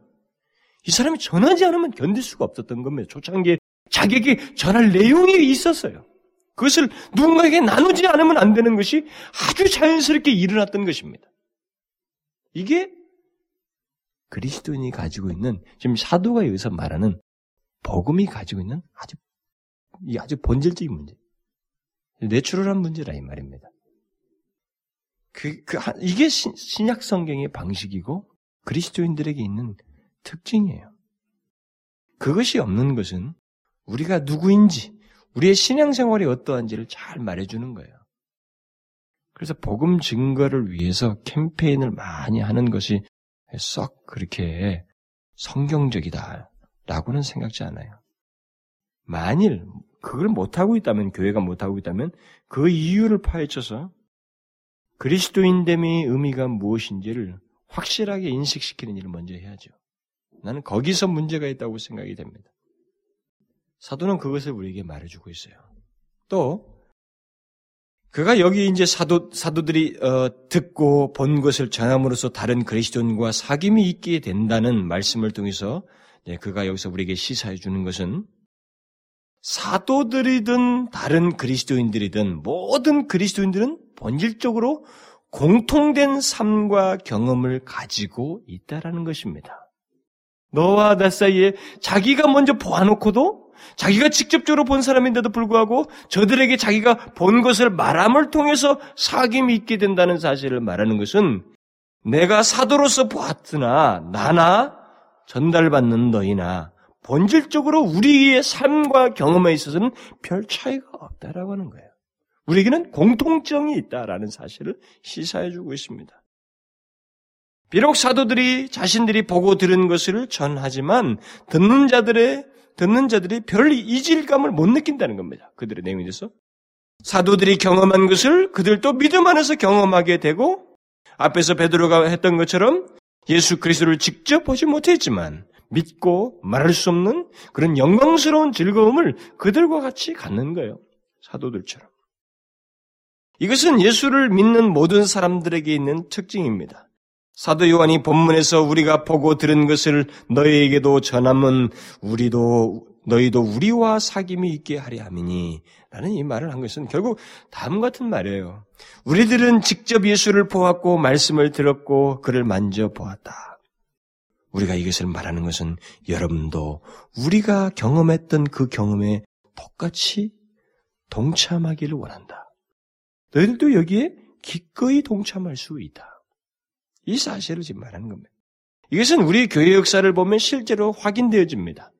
이 사람이 전하지 않으면 견딜 수가 없었던 겁니다. 초창기에 자기에게 전할 내용이 있었어요. 그것을 누군가에게 나누지 않으면 안 되는 것이 아주 자연스럽게 일어났던 것입니다. 이게 그리스도인이 가지고 있는 지금 사도가 여기서 말하는 복음이 가지고 있는 아주 이 아주 본질적인 문제, 내추럴한 문제라 이 말입니다. 그, 그 이게 신, 신약 성경의 방식이고 그리스도인들에게 있는 특징이에요. 그것이 없는 것은 우리가 누구인지, 우리의 신앙생활이 어떠한지를 잘 말해주는 거예요. 그래서 복음 증거를 위해서 캠페인을 많이 하는 것이 썩 그렇게 성경적이다라고는 생각지 않아요. 만일 그걸 못하고 있다면, 교회가 못하고 있다면 그 이유를 파헤쳐서 그리스도인됨의 의미가 무엇인지를 확실하게 인식시키는 일을 먼저 해야죠. 나는 거기서 문제가 있다고 생각이 됩니다. 사도는 그것을 우리에게 말해주고 있어요. 또 그가 여기 이제 사도 사도들이 어, 듣고 본 것을 전함으로써 다른 그리스도인과 사귐이 있게 된다는 말씀을 통해서 네, 그가 여기서 우리에게 시사해 주는 것은 사도들이든 다른 그리스도인들이든 모든 그리스도인들은 본질적으로 공통된 삶과 경험을 가지고 있다라는 것입니다. 너와 나 사이에 자기가 먼저 보아놓고도 자기가 직접적으로 본 사람인데도 불구하고 저들에게 자기가 본 것을 말함을 통해서 사귐이 있게 된다는 사실을 말하는 것은 내가 사도로서 보았으나 나나 전달받는 너희나 본질적으로 우리의 삶과 경험에 있어서는 별 차이가 없다라고 하는 거예요. 우리에게는 공통점이 있다라는 사실을 시사해주고 있습니다. 비록 사도들이 자신들이 보고 들은 것을 전하지만 듣는 자들의 듣는 자들이 별 이질감을 못 느낀다는 겁니다. 그들의 내용에 대해서 사도들이 경험한 것을 그들도 믿음 안에서 경험하게 되고 앞에서 베드로가 했던 것처럼 예수 그리스도를 직접 보지 못했지만 믿고 말할 수 없는 그런 영광스러운 즐거움을 그들과 같이 갖는 거예요. 사도들처럼. 이것은 예수를 믿는 모든 사람들에게 있는 특징입니다. 사도 요한이 본문에서 우리가 보고 들은 것을 너희에게도 전함은 우리도 너희도 우리와 사귐이 있게 하리 함이니 라는 이 말을 한 것은 결국 다음 같은 말이에요. 우리들은 직접 예수를 보았고 말씀을 들었고 그를 만져 보았다. 우리가 이것을 말하는 것은 여러분도 우리가 경험했던 그 경험에 똑같이 동참하기를 원한다. 너희들도 여기에 기꺼이 동참할 수 있다. 이 사실을 지금 말하는 겁니다. 이것은 우리 교회 역사를 보면 실제로 확인되어집니다.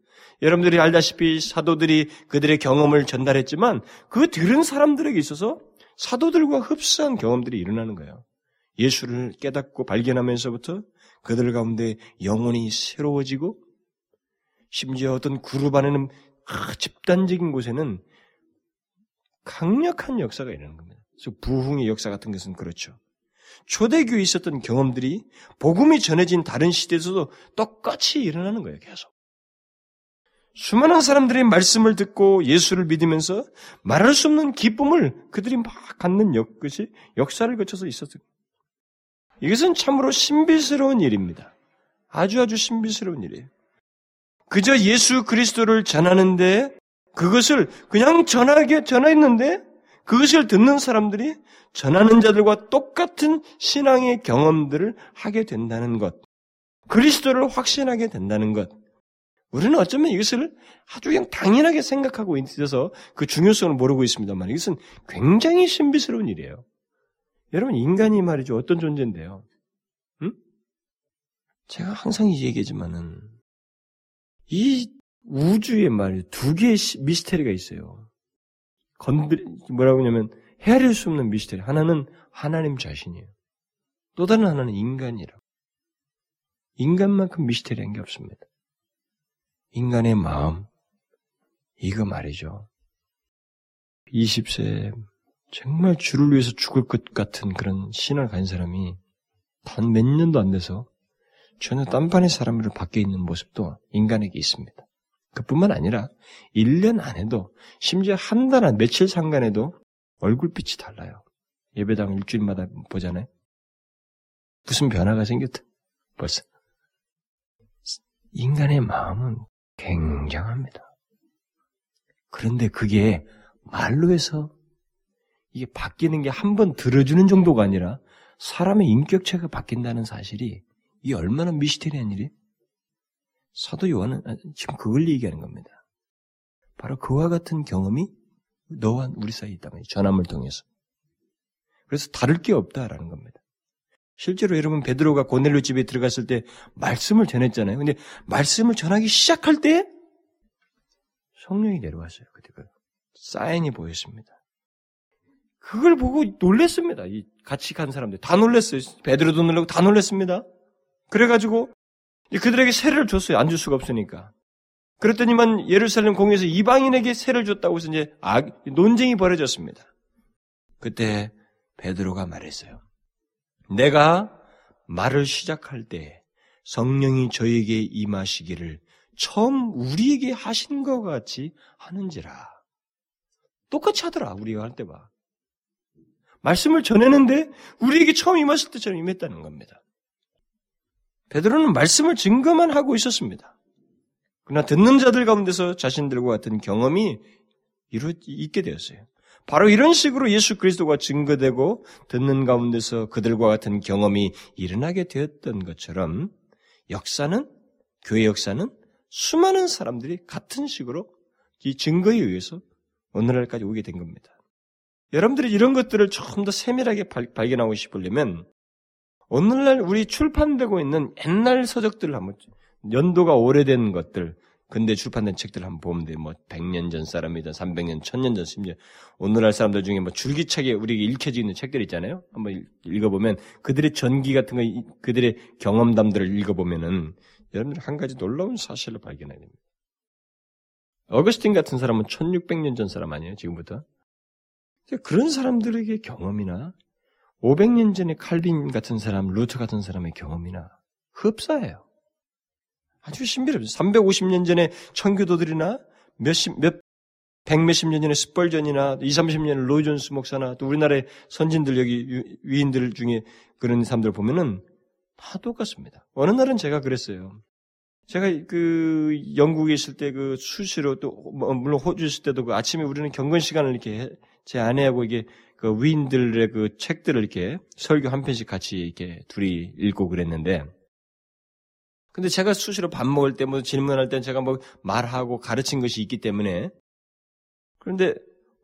여러분들이 알다시피 사도들이 그들의 경험을 전달했지만 그 들은 사람들에게 있어서 사도들과 흡사한 경험들이 일어나는 거예요. 예수를 깨닫고 발견하면서부터 그들 가운데 영혼이 새로워지고 심지어 어떤 그룹 안에는 집단적인 곳에는 강력한 역사가 일어나는 겁니다. 부흥의 역사 같은 것은 그렇죠. 초대교회에 있었던 경험들이 복음이 전해진 다른 시대에서도 똑같이 일어나는 거예요, 계속. 수많은 사람들이 말씀을 듣고 예수를 믿으면서 말할 수 없는 기쁨을 그들이 막 갖는 역, 것이 역사를 거쳐서 있었어요. 이것은 참으로 신비스러운 일입니다. 아주 아주 신비스러운 일이에요. 그저 예수 그리스도를 전하는데 그것을 그냥 전하게 전했는데 그것을 듣는 사람들이 전하는 자들과 똑같은 신앙의 경험들을 하게 된다는 것. 그리스도를 확신하게 된다는 것. 우리는 어쩌면 이것을 아주 그냥 당연하게 생각하고 있어서 그 중요성을 모르고 있습니다만 이것은 굉장히 신비스러운 일이에요. 여러분, 인간이 말이죠. 어떤 존재인데요? 응? 제가 항상 이 얘기하지만은 이 우주에 말이죠. 두 개의 미스테리가 있어요. 건드, 뭐라고 하냐면 헤아릴 수 없는 미스테리. 하나는 하나님 자신이에요. 또 다른 하나는 인간이라고. 인간만큼 미스테리한 게 없습니다. 인간의 마음, 이거 말이죠. 20세 정말 주를 위해서 죽을 것 같은 그런 신을 가진 사람이 단 몇 년도 안 돼서 전혀 딴판의 사람으로 바뀌어 있는 모습도 인간에게 있습니다. 그뿐만 아니라 1년 안에도 심지어 한 달 안 며칠 상간에도 얼굴빛이 달라요. 예배당 일주일마다 보잖아요. 무슨 변화가 생겼다. 벌써. 인간의 마음은 굉장합니다. 그런데 그게 말로 해서 이게 바뀌는 게 한 번 들어주는 정도가 아니라 사람의 인격체가 바뀐다는 사실이 이게 얼마나 미스테리한 일이? 사도 요한은 아, 지금 그걸 얘기하는 겁니다. 바로 그와 같은 경험이 너와 우리 사이에 있다면 전함을 통해서. 그래서 다를 게 없다라는 겁니다. 실제로 여러분 베드로가 고넬로 집에 들어갔을 때 말씀을 전했잖아요. 근데 말씀을 전하기 시작할 때 성령이 내려왔어요. 그때 그 사인이 보였습니다. 그걸 보고 놀랬습니다. 이 같이 간 사람들 다 놀랬어요. 베드로도 놀라고 다 놀랬습니다. 그래가지고 그들에게 세례를 줬어요. 안 줄 수가 없으니까. 그랬더니만 예루살렘 공에서 이방인에게 세를 줬다고 해서 이제 악, 논쟁이 벌어졌습니다. 그때 베드로가 말했어요. 내가 말을 시작할 때 성령이 저에게 임하시기를 처음 우리에게 하신 것 같이 하는지라. 똑같이 하더라, 우리가 할 때 봐. 말씀을 전했는데 우리에게 처음 임하실 때처럼 임했다는 겁니다. 베드로는 말씀을 증거만 하고 있었습니다. 그러나 듣는 자들 가운데서 자신들과 같은 경험이 이루 있게 되었어요. 바로 이런 식으로 예수 그리스도가 증거되고 듣는 가운데서 그들과 같은 경험이 일어나게 되었던 것처럼 역사는 교회 역사는 수많은 사람들이 같은 식으로 이 증거에 의해서 오늘날까지 오게 된 겁니다. 여러분들이 이런 것들을 조금 더 세밀하게 발견하고 싶으려면 오늘날 우리 출판되고 있는 옛날 서적들을 한번 연도가 오래된 것들 근대 출판된 책들 한번 보면 돼요. 뭐 100년 전 사람이든 300년, 1000년 전 심지어 오늘날 사람들 중에 뭐 줄기차게 우리에게 읽혀져 있는 책들 있잖아요. 한번 읽어보면 그들의 전기 같은 거 그들의 경험담들을 읽어보면은 여러분들 한 가지 놀라운 사실을 발견하게 됩니다. 어거스틴 같은 사람은 1600년 전 사람 아니에요, 지금부터? 그런 사람들에게 경험이나 500년 전에 칼빈 같은 사람, 루터 같은 사람의 경험이나 흡사해요. 아주 신비롭죠. 350년 전에 청교도들이나 몇십, 몇, 백 몇십 년 전에 스펄전이나 2, 30년 로이 존스 목사나 또 우리나라의 선진들 여기 위인들 중에 그런 사람들 보면은 다 똑같습니다. 어느 날은 제가 그랬어요. 제가 그 영국에 있을 때 그 수시로 또뭐 물론 호주 있을 때도 그 아침에 우리는 경건 시간을 이렇게 제 아내하고 이게 그 위인들의 그 책들을 이렇게 설교 한 편씩 같이 이렇게 둘이 읽고 그랬는데 근데 제가 수시로 밥 먹을 때 뭐 질문할 때 제가 뭐 말하고 가르친 것이 있기 때문에 그런데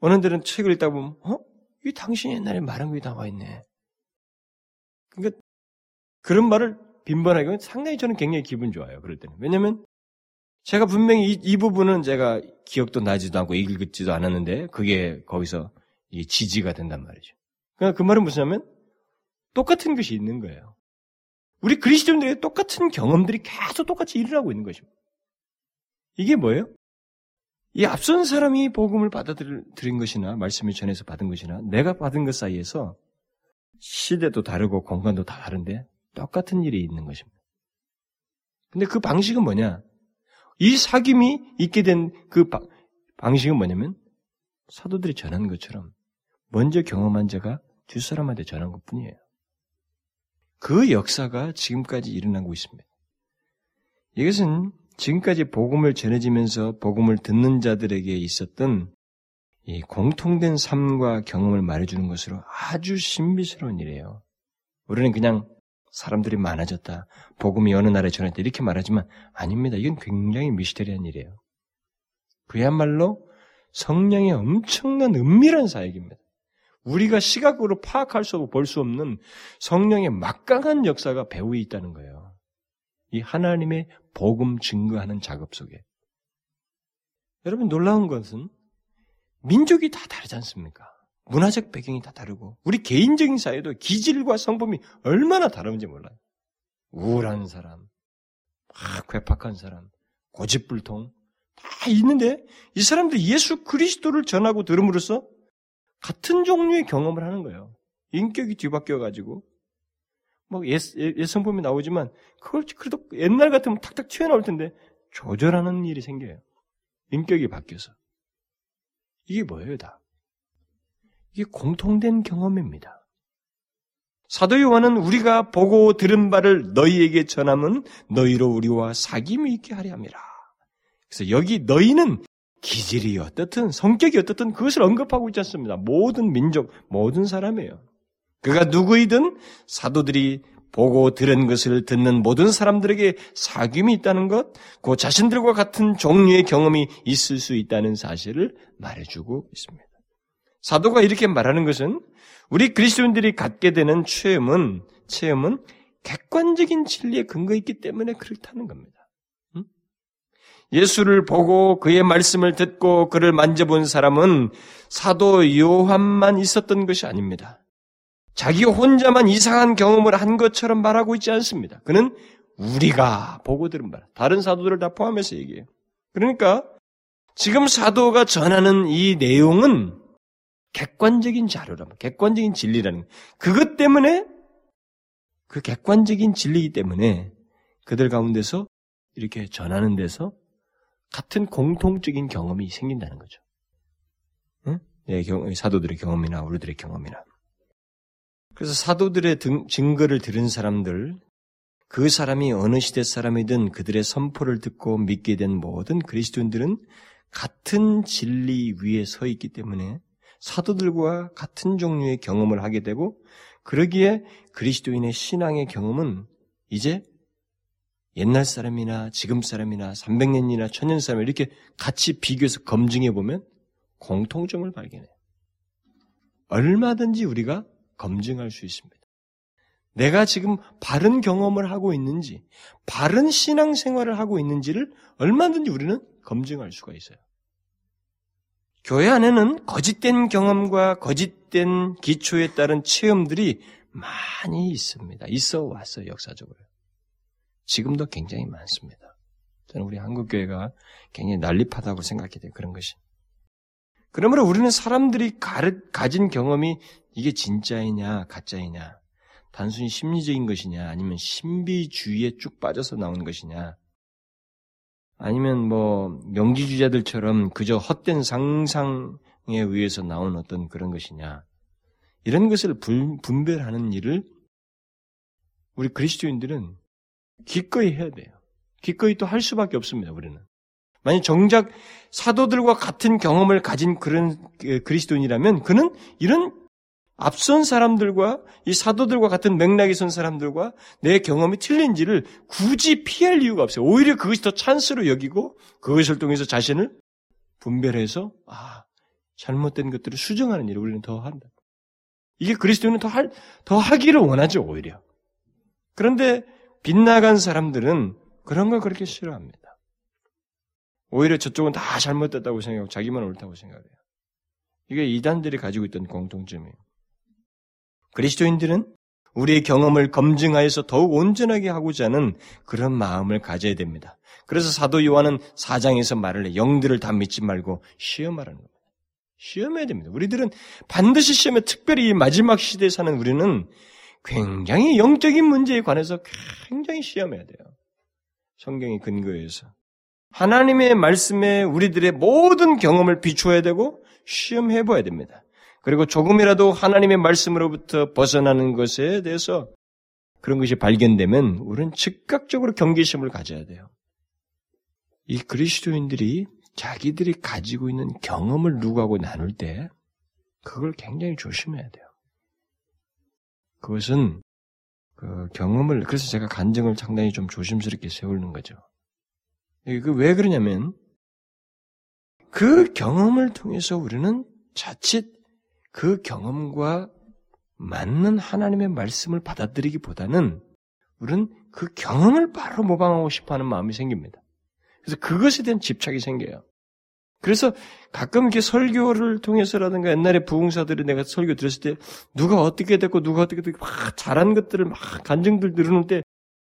어느 데는 책을 읽다 보면 어? 이 당신이 옛날에 말한 게 나와 있네. 그러니까 그런 말을 빈번하게 상당히 저는 굉장히 기분 좋아요. 그럴 때는. 왜냐면 제가 분명히 이, 이 부분은 제가 기억도 나지도 않고 읽지도 않았는데 그게 거기서 지지가 된단 말이죠. 그러니까 그 말은 무엇이냐면 똑같은 것이 있는 거예요. 우리 그리스도인들의 똑같은 경험들이 계속 똑같이 일어나고 있는 것입니다. 이게 뭐예요? 이 앞선 사람이 복음을 받아들인 것이나 말씀을 전해서 받은 것이나 내가 받은 것 사이에서 시대도 다르고 공간도 다 다른데 똑같은 일이 있는 것입니다. 근데 그 방식은 뭐냐? 이 사귐이 있게 된 그 방식은 뭐냐면 사도들이 전한 것처럼 먼저 경험한 자가 뒷사람한테 전한 것 뿐이에요. 그 역사가 지금까지 일어나고 있습니다. 이것은 지금까지 복음을 전해지면서 복음을 듣는 자들에게 있었던 이 공통된 삶과 경험을 말해주는 것으로 아주 신비스러운 일이에요. 우리는 그냥 사람들이 많아졌다. 복음이 어느 나라에 전했다. 이렇게 말하지만 아닙니다. 이건 굉장히 미스테리한 일이에요. 그야말로 성령의 엄청난 은밀한 사역입니다. 우리가 시각으로 파악할 수 없고 볼 수 없는 성령의 막강한 역사가 배후에 있다는 거예요. 이 하나님의 복음 증거하는 작업 속에. 여러분 놀라운 것은 민족이 다 다르지 않습니까? 문화적 배경이 다 다르고 우리 개인적인 사회도 기질과 성품이 얼마나 다른지 몰라요. 우울한 사람, 막 괴팍한 사람, 고집불통 다 있는데 이 사람들이 예수 그리스도를 전하고 들음으로써 같은 종류의 경험을 하는 거예요. 인격이 뒤바뀌어 가지고 뭐 옛, 옛 성품이 나오지만 그걸 그래도 옛날 같으면 탁탁 튀어나올 텐데 조절하는 일이 생겨요. 인격이 바뀌어서 이게 뭐예요, 다? 이게 공통된 경험입니다. 사도 요한은 우리가 보고 들은 바를 너희에게 전함은 너희로 우리와 사귐이 있게 하려 함이라. 그래서 여기 너희는 기질이 어떻든 성격이 어떻든 그것을 언급하고 있지 않습니다. 모든 민족, 모든 사람이에요. 그가 누구이든 사도들이 보고 들은 것을 듣는 모든 사람들에게 사귐이 있다는 것, 그 자신들과 같은 종류의 경험이 있을 수 있다는 사실을 말해주고 있습니다. 사도가 이렇게 말하는 것은 우리 그리스도인들이 갖게 되는 체험은 체험은 객관적인 진리에 근거 있기 때문에 그렇다는 겁니다. 예수를 보고 그의 말씀을 듣고 그를 만져본 사람은 사도 요한만 있었던 것이 아닙니다. 자기 혼자만 이상한 경험을 한 것처럼 말하고 있지 않습니다. 그는 우리가 보고 들은 바, 다른 사도들을 다 포함해서 얘기해요. 그러니까 지금 사도가 전하는 이 내용은 객관적인 자료라면, 객관적인 진리라는 그것 때문에 그 객관적인 진리이기 때문에 그들 가운데서 이렇게 전하는 데서 같은 공통적인 경험이 생긴다는 거죠. 응? 네, 사도들의 경험이나 우리들의 경험이나. 그래서 사도들의 등, 증거를 들은 사람들, 그 사람이 어느 시대 사람이든 그들의 선포를 듣고 믿게 된 모든 그리스도인들은 같은 진리 위에 서 있기 때문에 사도들과 같은 종류의 경험을 하게 되고 그러기에 그리스도인의 신앙의 경험은 이제 옛날 사람이나 지금 사람이나 300년이나 1000년 사람 이렇게 같이 비교해서 검증해 보면 공통점을 발견해요. 얼마든지 우리가 검증할 수 있습니다. 내가 지금 바른 경험을 하고 있는지, 바른 신앙 생활을 하고 있는지를 얼마든지 우리는 검증할 수가 있어요. 교회 안에는 거짓된 경험과 거짓된 기초에 따른 체험들이 많이 있습니다. 있어 왔어요, 역사적으로. 지금도 굉장히 많습니다. 저는 우리 한국교회가 굉장히 난립하다고 생각이 돼요, 그런 것이. 그러므로 우리는 사람들이 가진 경험이 이게 진짜이냐, 가짜이냐, 단순히 심리적인 것이냐, 아니면 신비주의에 쭉 빠져서 나온 것이냐, 아니면 뭐 명지주자들처럼 그저 헛된 상상에 의해서 나온 어떤 그런 것이냐, 이런 것을 분별하는 일을 우리 그리스도인들은 기꺼이 해야 돼요. 기꺼이 또 할 수밖에 없습니다. 우리는. 만약 정작 사도들과 같은 경험을 가진 그런 그리스도인이라면 그는 이런 앞선 사람들과 이 사도들과 같은 맥락에 선 사람들과 내 경험이 틀린지를 굳이 피할 이유가 없어요. 오히려 그것이 더 찬스로 여기고 그것을 통해서 자신을 분별해서 아 잘못된 것들을 수정하는 일을 우리는 더 한다. 이게 그리스도인은 더, 할, 더 하기를 원하죠 오히려. 그런데 빗나간 사람들은 그런 걸 그렇게 싫어합니다. 오히려 저쪽은 다 잘못됐다고 생각하고 자기만 옳다고 생각해요. 이게 이단들이 가지고 있던 공통점이에요. 그리스도인들은 우리의 경험을 검증하여서 더욱 온전하게 하고자 하는 그런 마음을 가져야 됩니다. 그래서 사도 요한은 사장에서 말을 해 영들을 다 믿지 말고 시험하라는 겁니다. 시험해야 됩니다. 우리들은 반드시 시험에 특별히 이 마지막 시대에 사는 우리는 굉장히 영적인 문제에 관해서 굉장히 시험해야 돼요. 성경의 근거에서. 하나님의 말씀에 우리들의 모든 경험을 비추어야 되고 시험해 봐야 됩니다. 그리고 조금이라도 하나님의 말씀으로부터 벗어나는 것에 대해서 그런 것이 발견되면 우리는 즉각적으로 경계심을 가져야 돼요. 이 그리스도인들이 자기들이 가지고 있는 경험을 누구하고 나눌 때 그걸 굉장히 조심해야 돼요. 그것은 그 경험을 그래서 제가 간증을 상당히 좀 조심스럽게 세우는 거죠. 그 왜 그러냐면 그 경험을 통해서 우리는 자칫 그 경험과 맞는 하나님의 말씀을 받아들이기보다는 우리는 그 경험을 바로 모방하고 싶어 하는 마음이 생깁니다. 그래서 그것에 대한 집착이 생겨요. 그래서 가끔 이렇게 설교를 통해서라든가 옛날에 부흥사들이 내가 설교 들었을 때 누가 어떻게 됐고 누가 어떻게 됐고 막 잘한 것들을 막 간증들 들으는 때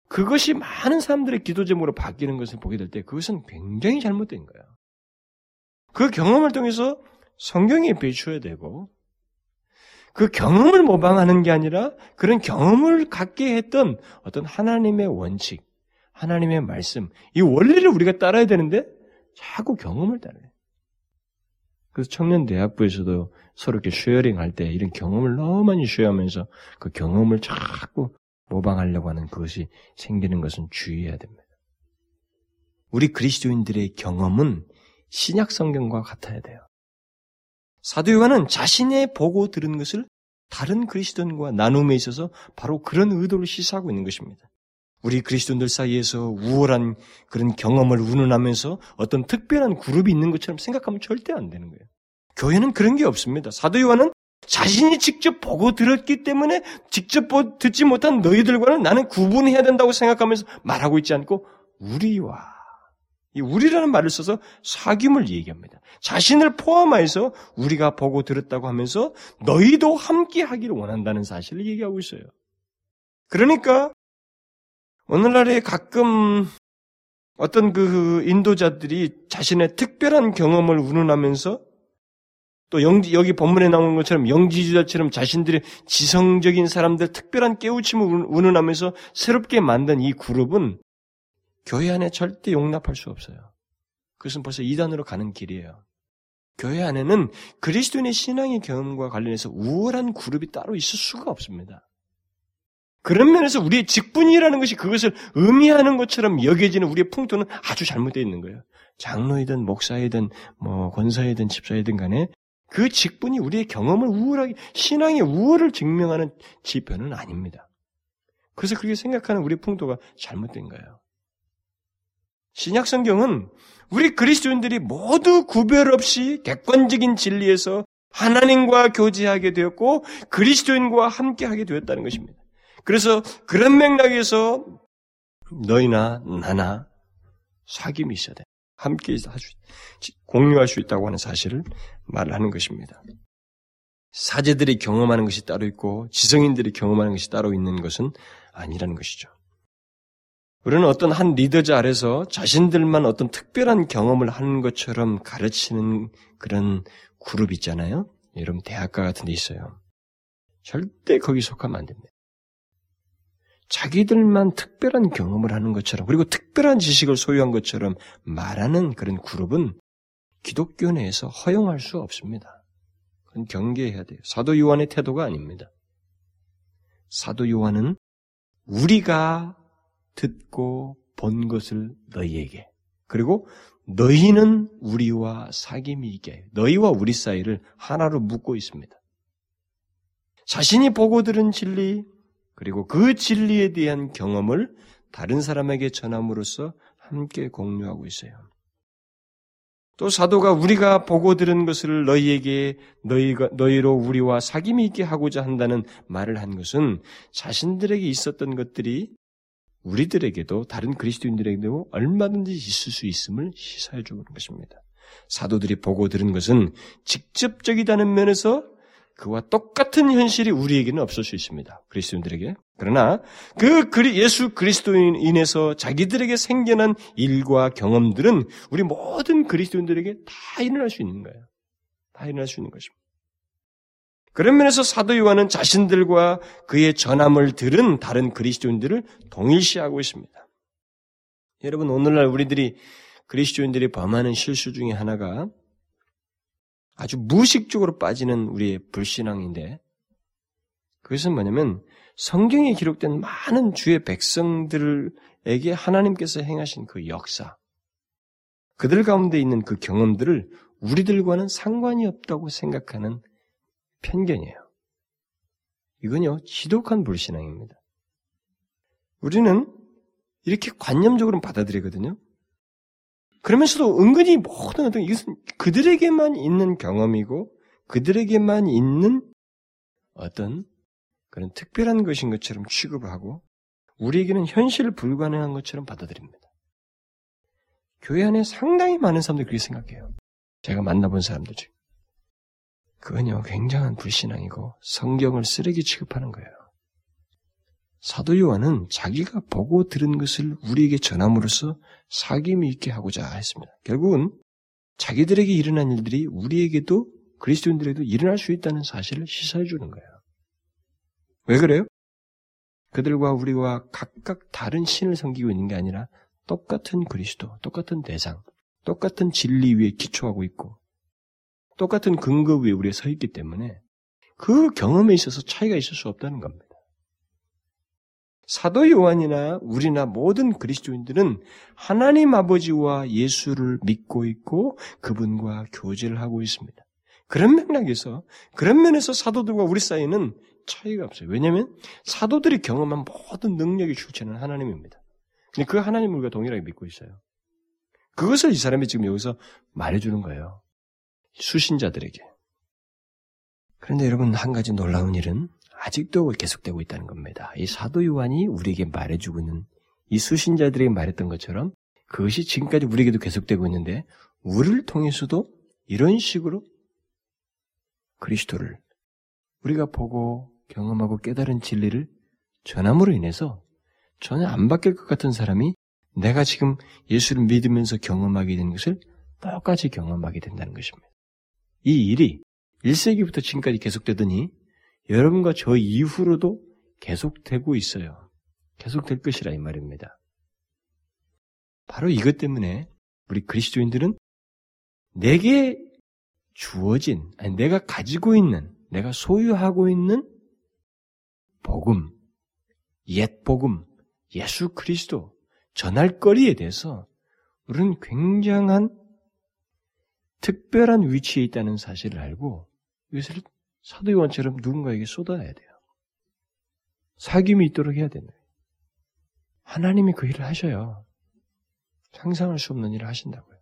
그것이 많은 사람들의 기도 제목으로 바뀌는 것을 보게 될 때 그것은 굉장히 잘못된 거예요. 그 경험을 통해서 성경에 비추어야 되고 그 경험을 모방하는 게 아니라 그런 경험을 갖게 했던 어떤 하나님의 원칙, 하나님의 말씀, 이 원리를 우리가 따라야 되는데 자꾸 경험을 따라요. 그래서 청년 대학부에서도 서로 이렇게 sharing 할 때 이런 경험을 너무 많이 share하면서 그 경험을 자꾸 모방하려고 하는 그것이 생기는 것은 주의해야 됩니다. 우리 그리스도인들의 경험은 신약 성경과 같아야 돼요. 사도 요한은 자신의 보고 들은 것을 다른 그리스도인과 나눔에 있어서 바로 그런 의도를 시사하고 있는 것입니다. 우리 그리스도인들 사이에서 우월한 그런 경험을 운운하면서 어떤 특별한 그룹이 있는 것처럼 생각하면 절대 안 되는 거예요. 교회는 그런 게 없습니다. 사도 요한은 자신이 직접 보고 들었기 때문에 직접 듣지 못한 너희들과는 나는 구분해야 된다고 생각하면서 말하고 있지 않고 우리와 이 우리라는 말을 써서 사귐을 얘기합니다. 자신을 포함해서 우리가 보고 들었다고 하면서 너희도 함께 하기를 원한다는 사실을 얘기하고 있어요. 그러니까 오늘날에 가끔 어떤 그 인도자들이 자신의 특별한 경험을 운운하면서 또 영지, 여기 본문에 나오는 것처럼 영지주자처럼 자신들의 지성적인 사람들 특별한 깨우침을 운운하면서 새롭게 만든 이 그룹은 교회 안에 절대 용납할 수 없어요. 그것은 벌써 이단으로 가는 길이에요. 교회 안에는 그리스도인의 신앙의 경험과 관련해서 우월한 그룹이 따로 있을 수가 없습니다. 그런 면에서 우리의 직분이라는 것이 그것을 의미하는 것처럼 여겨지는 우리의 풍토는 아주 잘못되어 있는 거예요. 장로이든 목사이든 뭐 권사이든 집사이든 간에 그 직분이 우리의 경험을 우월하게 신앙의 우월을 증명하는 지표는 아닙니다. 그래서 그렇게 생각하는 우리 풍토가 잘못된 거예요. 신약 성경은 우리 그리스도인들이 모두 구별 없이 객관적인 진리에서 하나님과 교제하게 되었고 그리스도인과 함께하게 되었다는 것입니다. 그래서 그런 맥락에서 너희나 나나 사귐이 있어야 돼. 함께 공유할 수 있다고 하는 사실을 말하는 것입니다. 사제들이 경험하는 것이 따로 있고 지성인들이 경험하는 것이 따로 있는 것은 아니라는 것이죠. 우리는 어떤 한 리더자 아래서 자신들만 어떤 특별한 경험을 하는 것처럼 가르치는 그런 그룹 있잖아요. 여러분 대학가 같은 데 있어요. 절대 거기 속하면 안 됩니다. 자기들만 특별한 경험을 하는 것처럼 그리고 특별한 지식을 소유한 것처럼 말하는 그런 그룹은 기독교 내에서 허용할 수 없습니다. 그건 경계해야 돼요. 사도 요한의 태도가 아닙니다. 사도 요한은 우리가 듣고 본 것을 너희에게 그리고 너희는 우리와 사귐이 있게 너희와 우리 사이를 하나로 묶고 있습니다. 자신이 보고 들은 진리 그리고 그 진리에 대한 경험을 다른 사람에게 전함으로써 함께 공유하고 있어요. 또 사도가 우리가 보고 들은 것을 너희에게 너희가 너희로 우리와 사귐이 있게 하고자 한다는 말을 한 것은 자신들에게 있었던 것들이 우리들에게도 다른 그리스도인들에게도 얼마든지 있을 수 있음을 시사해 주는 것입니다. 사도들이 보고 들은 것은 직접적이다는 면에서 그와 똑같은 현실이 우리에게는 없을 수 있습니다. 그리스도인들에게. 그러나 그 예수 그리스도인에서 자기들에게 생겨난 일과 경험들은 우리 모든 그리스도인들에게 다 일어날 수 있는 거예요. 다 일어날 수 있는 것입니다. 그런 면에서 사도 요한은 자신들과 그의 전함을 들은 다른 그리스도인들을 동일시하고 있습니다. 여러분 오늘날 우리들이 그리스도인들이 범하는 실수 중에 하나가 아주 무식적으로 빠지는 우리의 불신앙인데 그것은 뭐냐면 성경에 기록된 많은 주의 백성들에게 하나님께서 행하신 그 역사, 그들 가운데 있는 그 경험들을 우리들과는 상관이 없다고 생각하는 편견이에요. 이건요, 지독한 불신앙입니다. 우리는 이렇게 관념적으로 받아들이거든요. 그러면서도 은근히 모든 어떤 이것은 그들에게만 있는 경험이고 그들에게만 있는 어떤 그런 특별한 것인 것처럼 취급하고 우리에게는 현실 불가능한 것처럼 받아들입니다. 교회 안에 상당히 많은 사람들이 그렇게 생각해요. 제가 만나본 사람들 중. 그건요, 굉장한 불신앙이고 성경을 쓰레기 취급하는 거예요. 사도 요한은 자기가 보고 들은 것을 우리에게 전함으로써 사귐이 있게 하고자 했습니다. 결국은 자기들에게 일어난 일들이 우리에게도 그리스도인들에게도 일어날 수 있다는 사실을 시사해 주는 거예요. 왜 그래요? 그들과 우리와 각각 다른 신을 섬기고 있는 게 아니라 똑같은 그리스도, 똑같은 대상, 똑같은 진리 위에 기초하고 있고 똑같은 근거 위에 우리가 서 있기 때문에 그 경험에 있어서 차이가 있을 수 없다는 겁니다. 사도 요한이나 우리나 모든 그리스도인들은 하나님 아버지와 예수를 믿고 있고 그분과 교제를 하고 있습니다. 그런 맥락에서 그런 면에서 사도들과 우리 사이는 차이가 없어요. 왜냐하면 사도들이 경험한 모든 능력의 출처는 하나님입니다. 근데 그 하나님을 우리가 동일하게 믿고 있어요. 그것을 이 사람이 지금 여기서 말해주는 거예요. 수신자들에게. 그런데 여러분 한 가지 놀라운 일은 아직도 계속되고 있다는 겁니다. 이 사도 요한이 우리에게 말해주고 있는 이 수신자들에게 말했던 것처럼 그것이 지금까지 우리에게도 계속되고 있는데 우리를 통해서도 이런 식으로 그리스도를 우리가 보고 경험하고 깨달은 진리를 전함으로 인해서 전혀 안 바뀔 것 같은 사람이 내가 지금 예수를 믿으면서 경험하게 되는 것을 똑같이 경험하게 된다는 것입니다. 이 일이 1세기부터 지금까지 계속되더니 여러분과 저 이후로도 계속되고 있어요. 계속될 것이라 이 말입니다. 바로 이것 때문에 우리 그리스도인들은 내게 주어진, 아니 내가 가지고 있는, 내가 소유하고 있는 복음, 옛 복음, 예수 그리스도, 전할 거리에 대해서 우리는 굉장한 특별한 위치에 있다는 사실을 알고 이것을 사도 요한처럼 누군가에게 쏟아야 돼요. 사귐이 있도록 해야 된다. 하나님이 그 일을 하셔요. 상상할 수 없는 일을 하신다고요.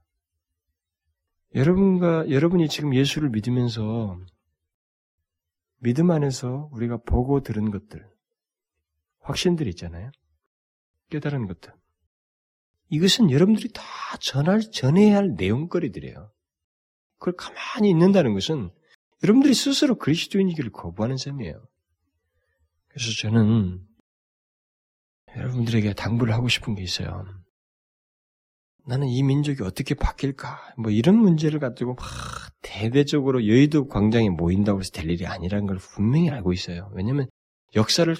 여러분과 여러분이 지금 예수를 믿으면서 믿음 안에서 우리가 보고 들은 것들, 확신들 있잖아요. 깨달은 것들. 이것은 여러분들이 다 전할, 전해야 할 내용거리들이에요. 그걸 가만히 있는다는 것은 여러분들이 스스로 그리스도인이기를 거부하는 셈이에요. 그래서 저는 여러분들에게 당부를 하고 싶은 게 있어요. 나는 이 민족이 어떻게 바뀔까? 뭐 이런 문제를 가지고 막 대대적으로 여의도 광장에 모인다고 해서 될 일이 아니라는 걸 분명히 알고 있어요. 왜냐면 역사를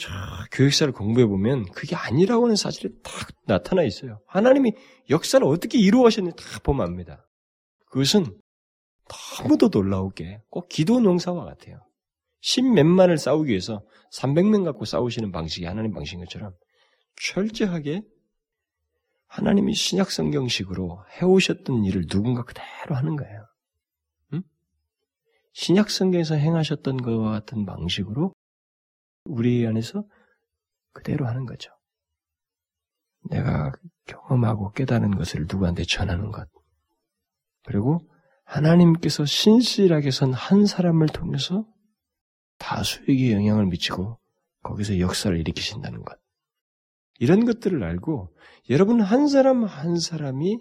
교육사를 공부해 보면 그게 아니라고 하는 사실이 딱 나타나 있어요. 하나님이 역사를 어떻게 이루어하셨는지 다 보면 압니다. 그것은 너무도 놀라우게 꼭 기도 농사와 같아요. 십몇만을 싸우기 위해서 300명 갖고 싸우시는 방식이 하나님 방식인 것처럼 철저하게 하나님이 신약 성경식으로 해오셨던 일을 누군가 그대로 하는 거예요. 응? 신약 성경에서 행하셨던 것과 같은 방식으로 우리 안에서 그대로 하는 거죠. 내가 경험하고 깨달은 것을 누구한테 전하는 것. 그리고 하나님께서 신실하게 선 한 사람을 통해서 다수에게 영향을 미치고 거기서 역사를 일으키신다는 것. 이런 것들을 알고 여러분 한 사람 한 사람이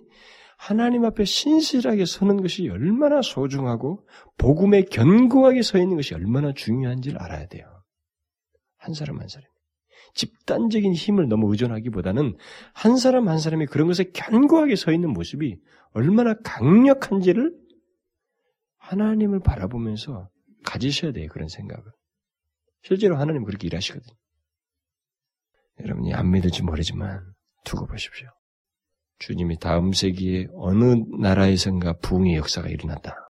하나님 앞에 신실하게 서는 것이 얼마나 소중하고 복음에 견고하게 서 있는 것이 얼마나 중요한지를 알아야 돼요. 한 사람 한 사람. 집단적인 힘을 너무 의존하기보다는 한 사람 한 사람이 그런 것에 견고하게 서 있는 모습이 얼마나 강력한지를 하나님을 바라보면서 가지셔야 돼요. 그런 생각을. 실제로 하나님 그렇게 일하시거든요. 여러분이 안 믿을지 모르지만 두고 보십시오. 주님이 다음 세기에 어느 나라에선가 부흥의 역사가 일어났다.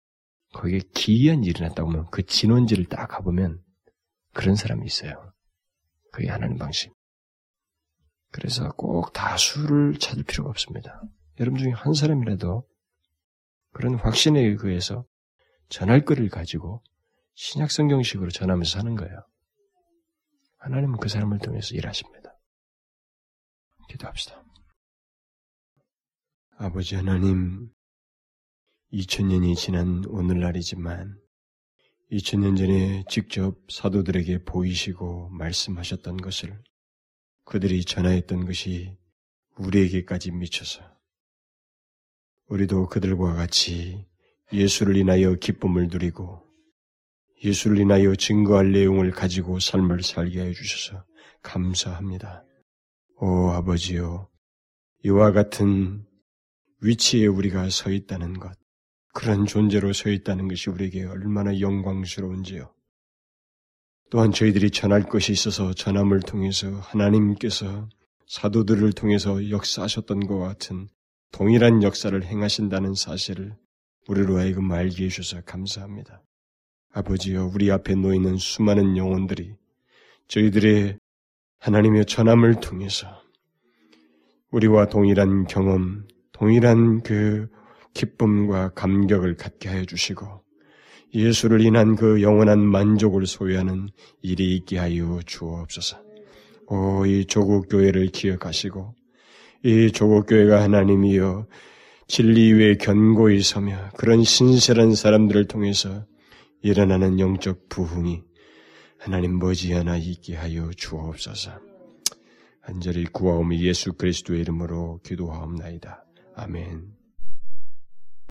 거기에 기이한 일이 났다고 하면 그 진원지를 딱 가보면 그런 사람이 있어요. 그게 하나님 방식. 그래서 꼭 다수를 찾을 필요가 없습니다. 여러분 중에 한 사람이라도 그런 확신에 의해서 전할 거를 가지고 신약 성경식으로 전하면서 사는 거예요. 하나님은 그 사람을 통해서 일하십니다. 기도합시다. 아버지 하나님, 2000년이 지난 오늘날이지만 2000년 전에 직접 사도들에게 보이시고 말씀하셨던 것을 그들이 전하였던 것이 우리에게까지 미쳐서 우리도 그들과 같이 예수를 인하여 기쁨을 누리고 예수를 인하여 증거할 내용을 가지고 삶을 살게 해 주셔서 감사합니다. 오 아버지요, 이와 같은 위치에 우리가 서 있다는 것, 그런 존재로 서 있다는 것이 우리에게 얼마나 영광스러운지요. 또한 저희들이 전할 것이 있어서 전함을 통해서 하나님께서 사도들을 통해서 역사하셨던 것 같은 동일한 역사를 행하신다는 사실을 우리로 하여금 알게 해주셔서 감사합니다. 아버지여, 우리 앞에 놓이는 수많은 영혼들이 저희들의 하나님의 전함을 통해서 우리와 동일한 경험, 동일한 그 기쁨과 감격을 갖게 하여 주시고 예수를 인한 그 영원한 만족을 소유하는 일이 있게 하여 주옵소서. 오, 이 조국 교회를 기억하시고 이 조국 교회가 하나님이여 진리 위에 견고히 서며 그런 신실한 사람들을 통해서 일어나는 영적 부흥이 하나님 머지않아 있게 하여 주옵소서. 간절히 구하오며 예수 그리스도의 이름으로 기도하옵나이다. 아멘.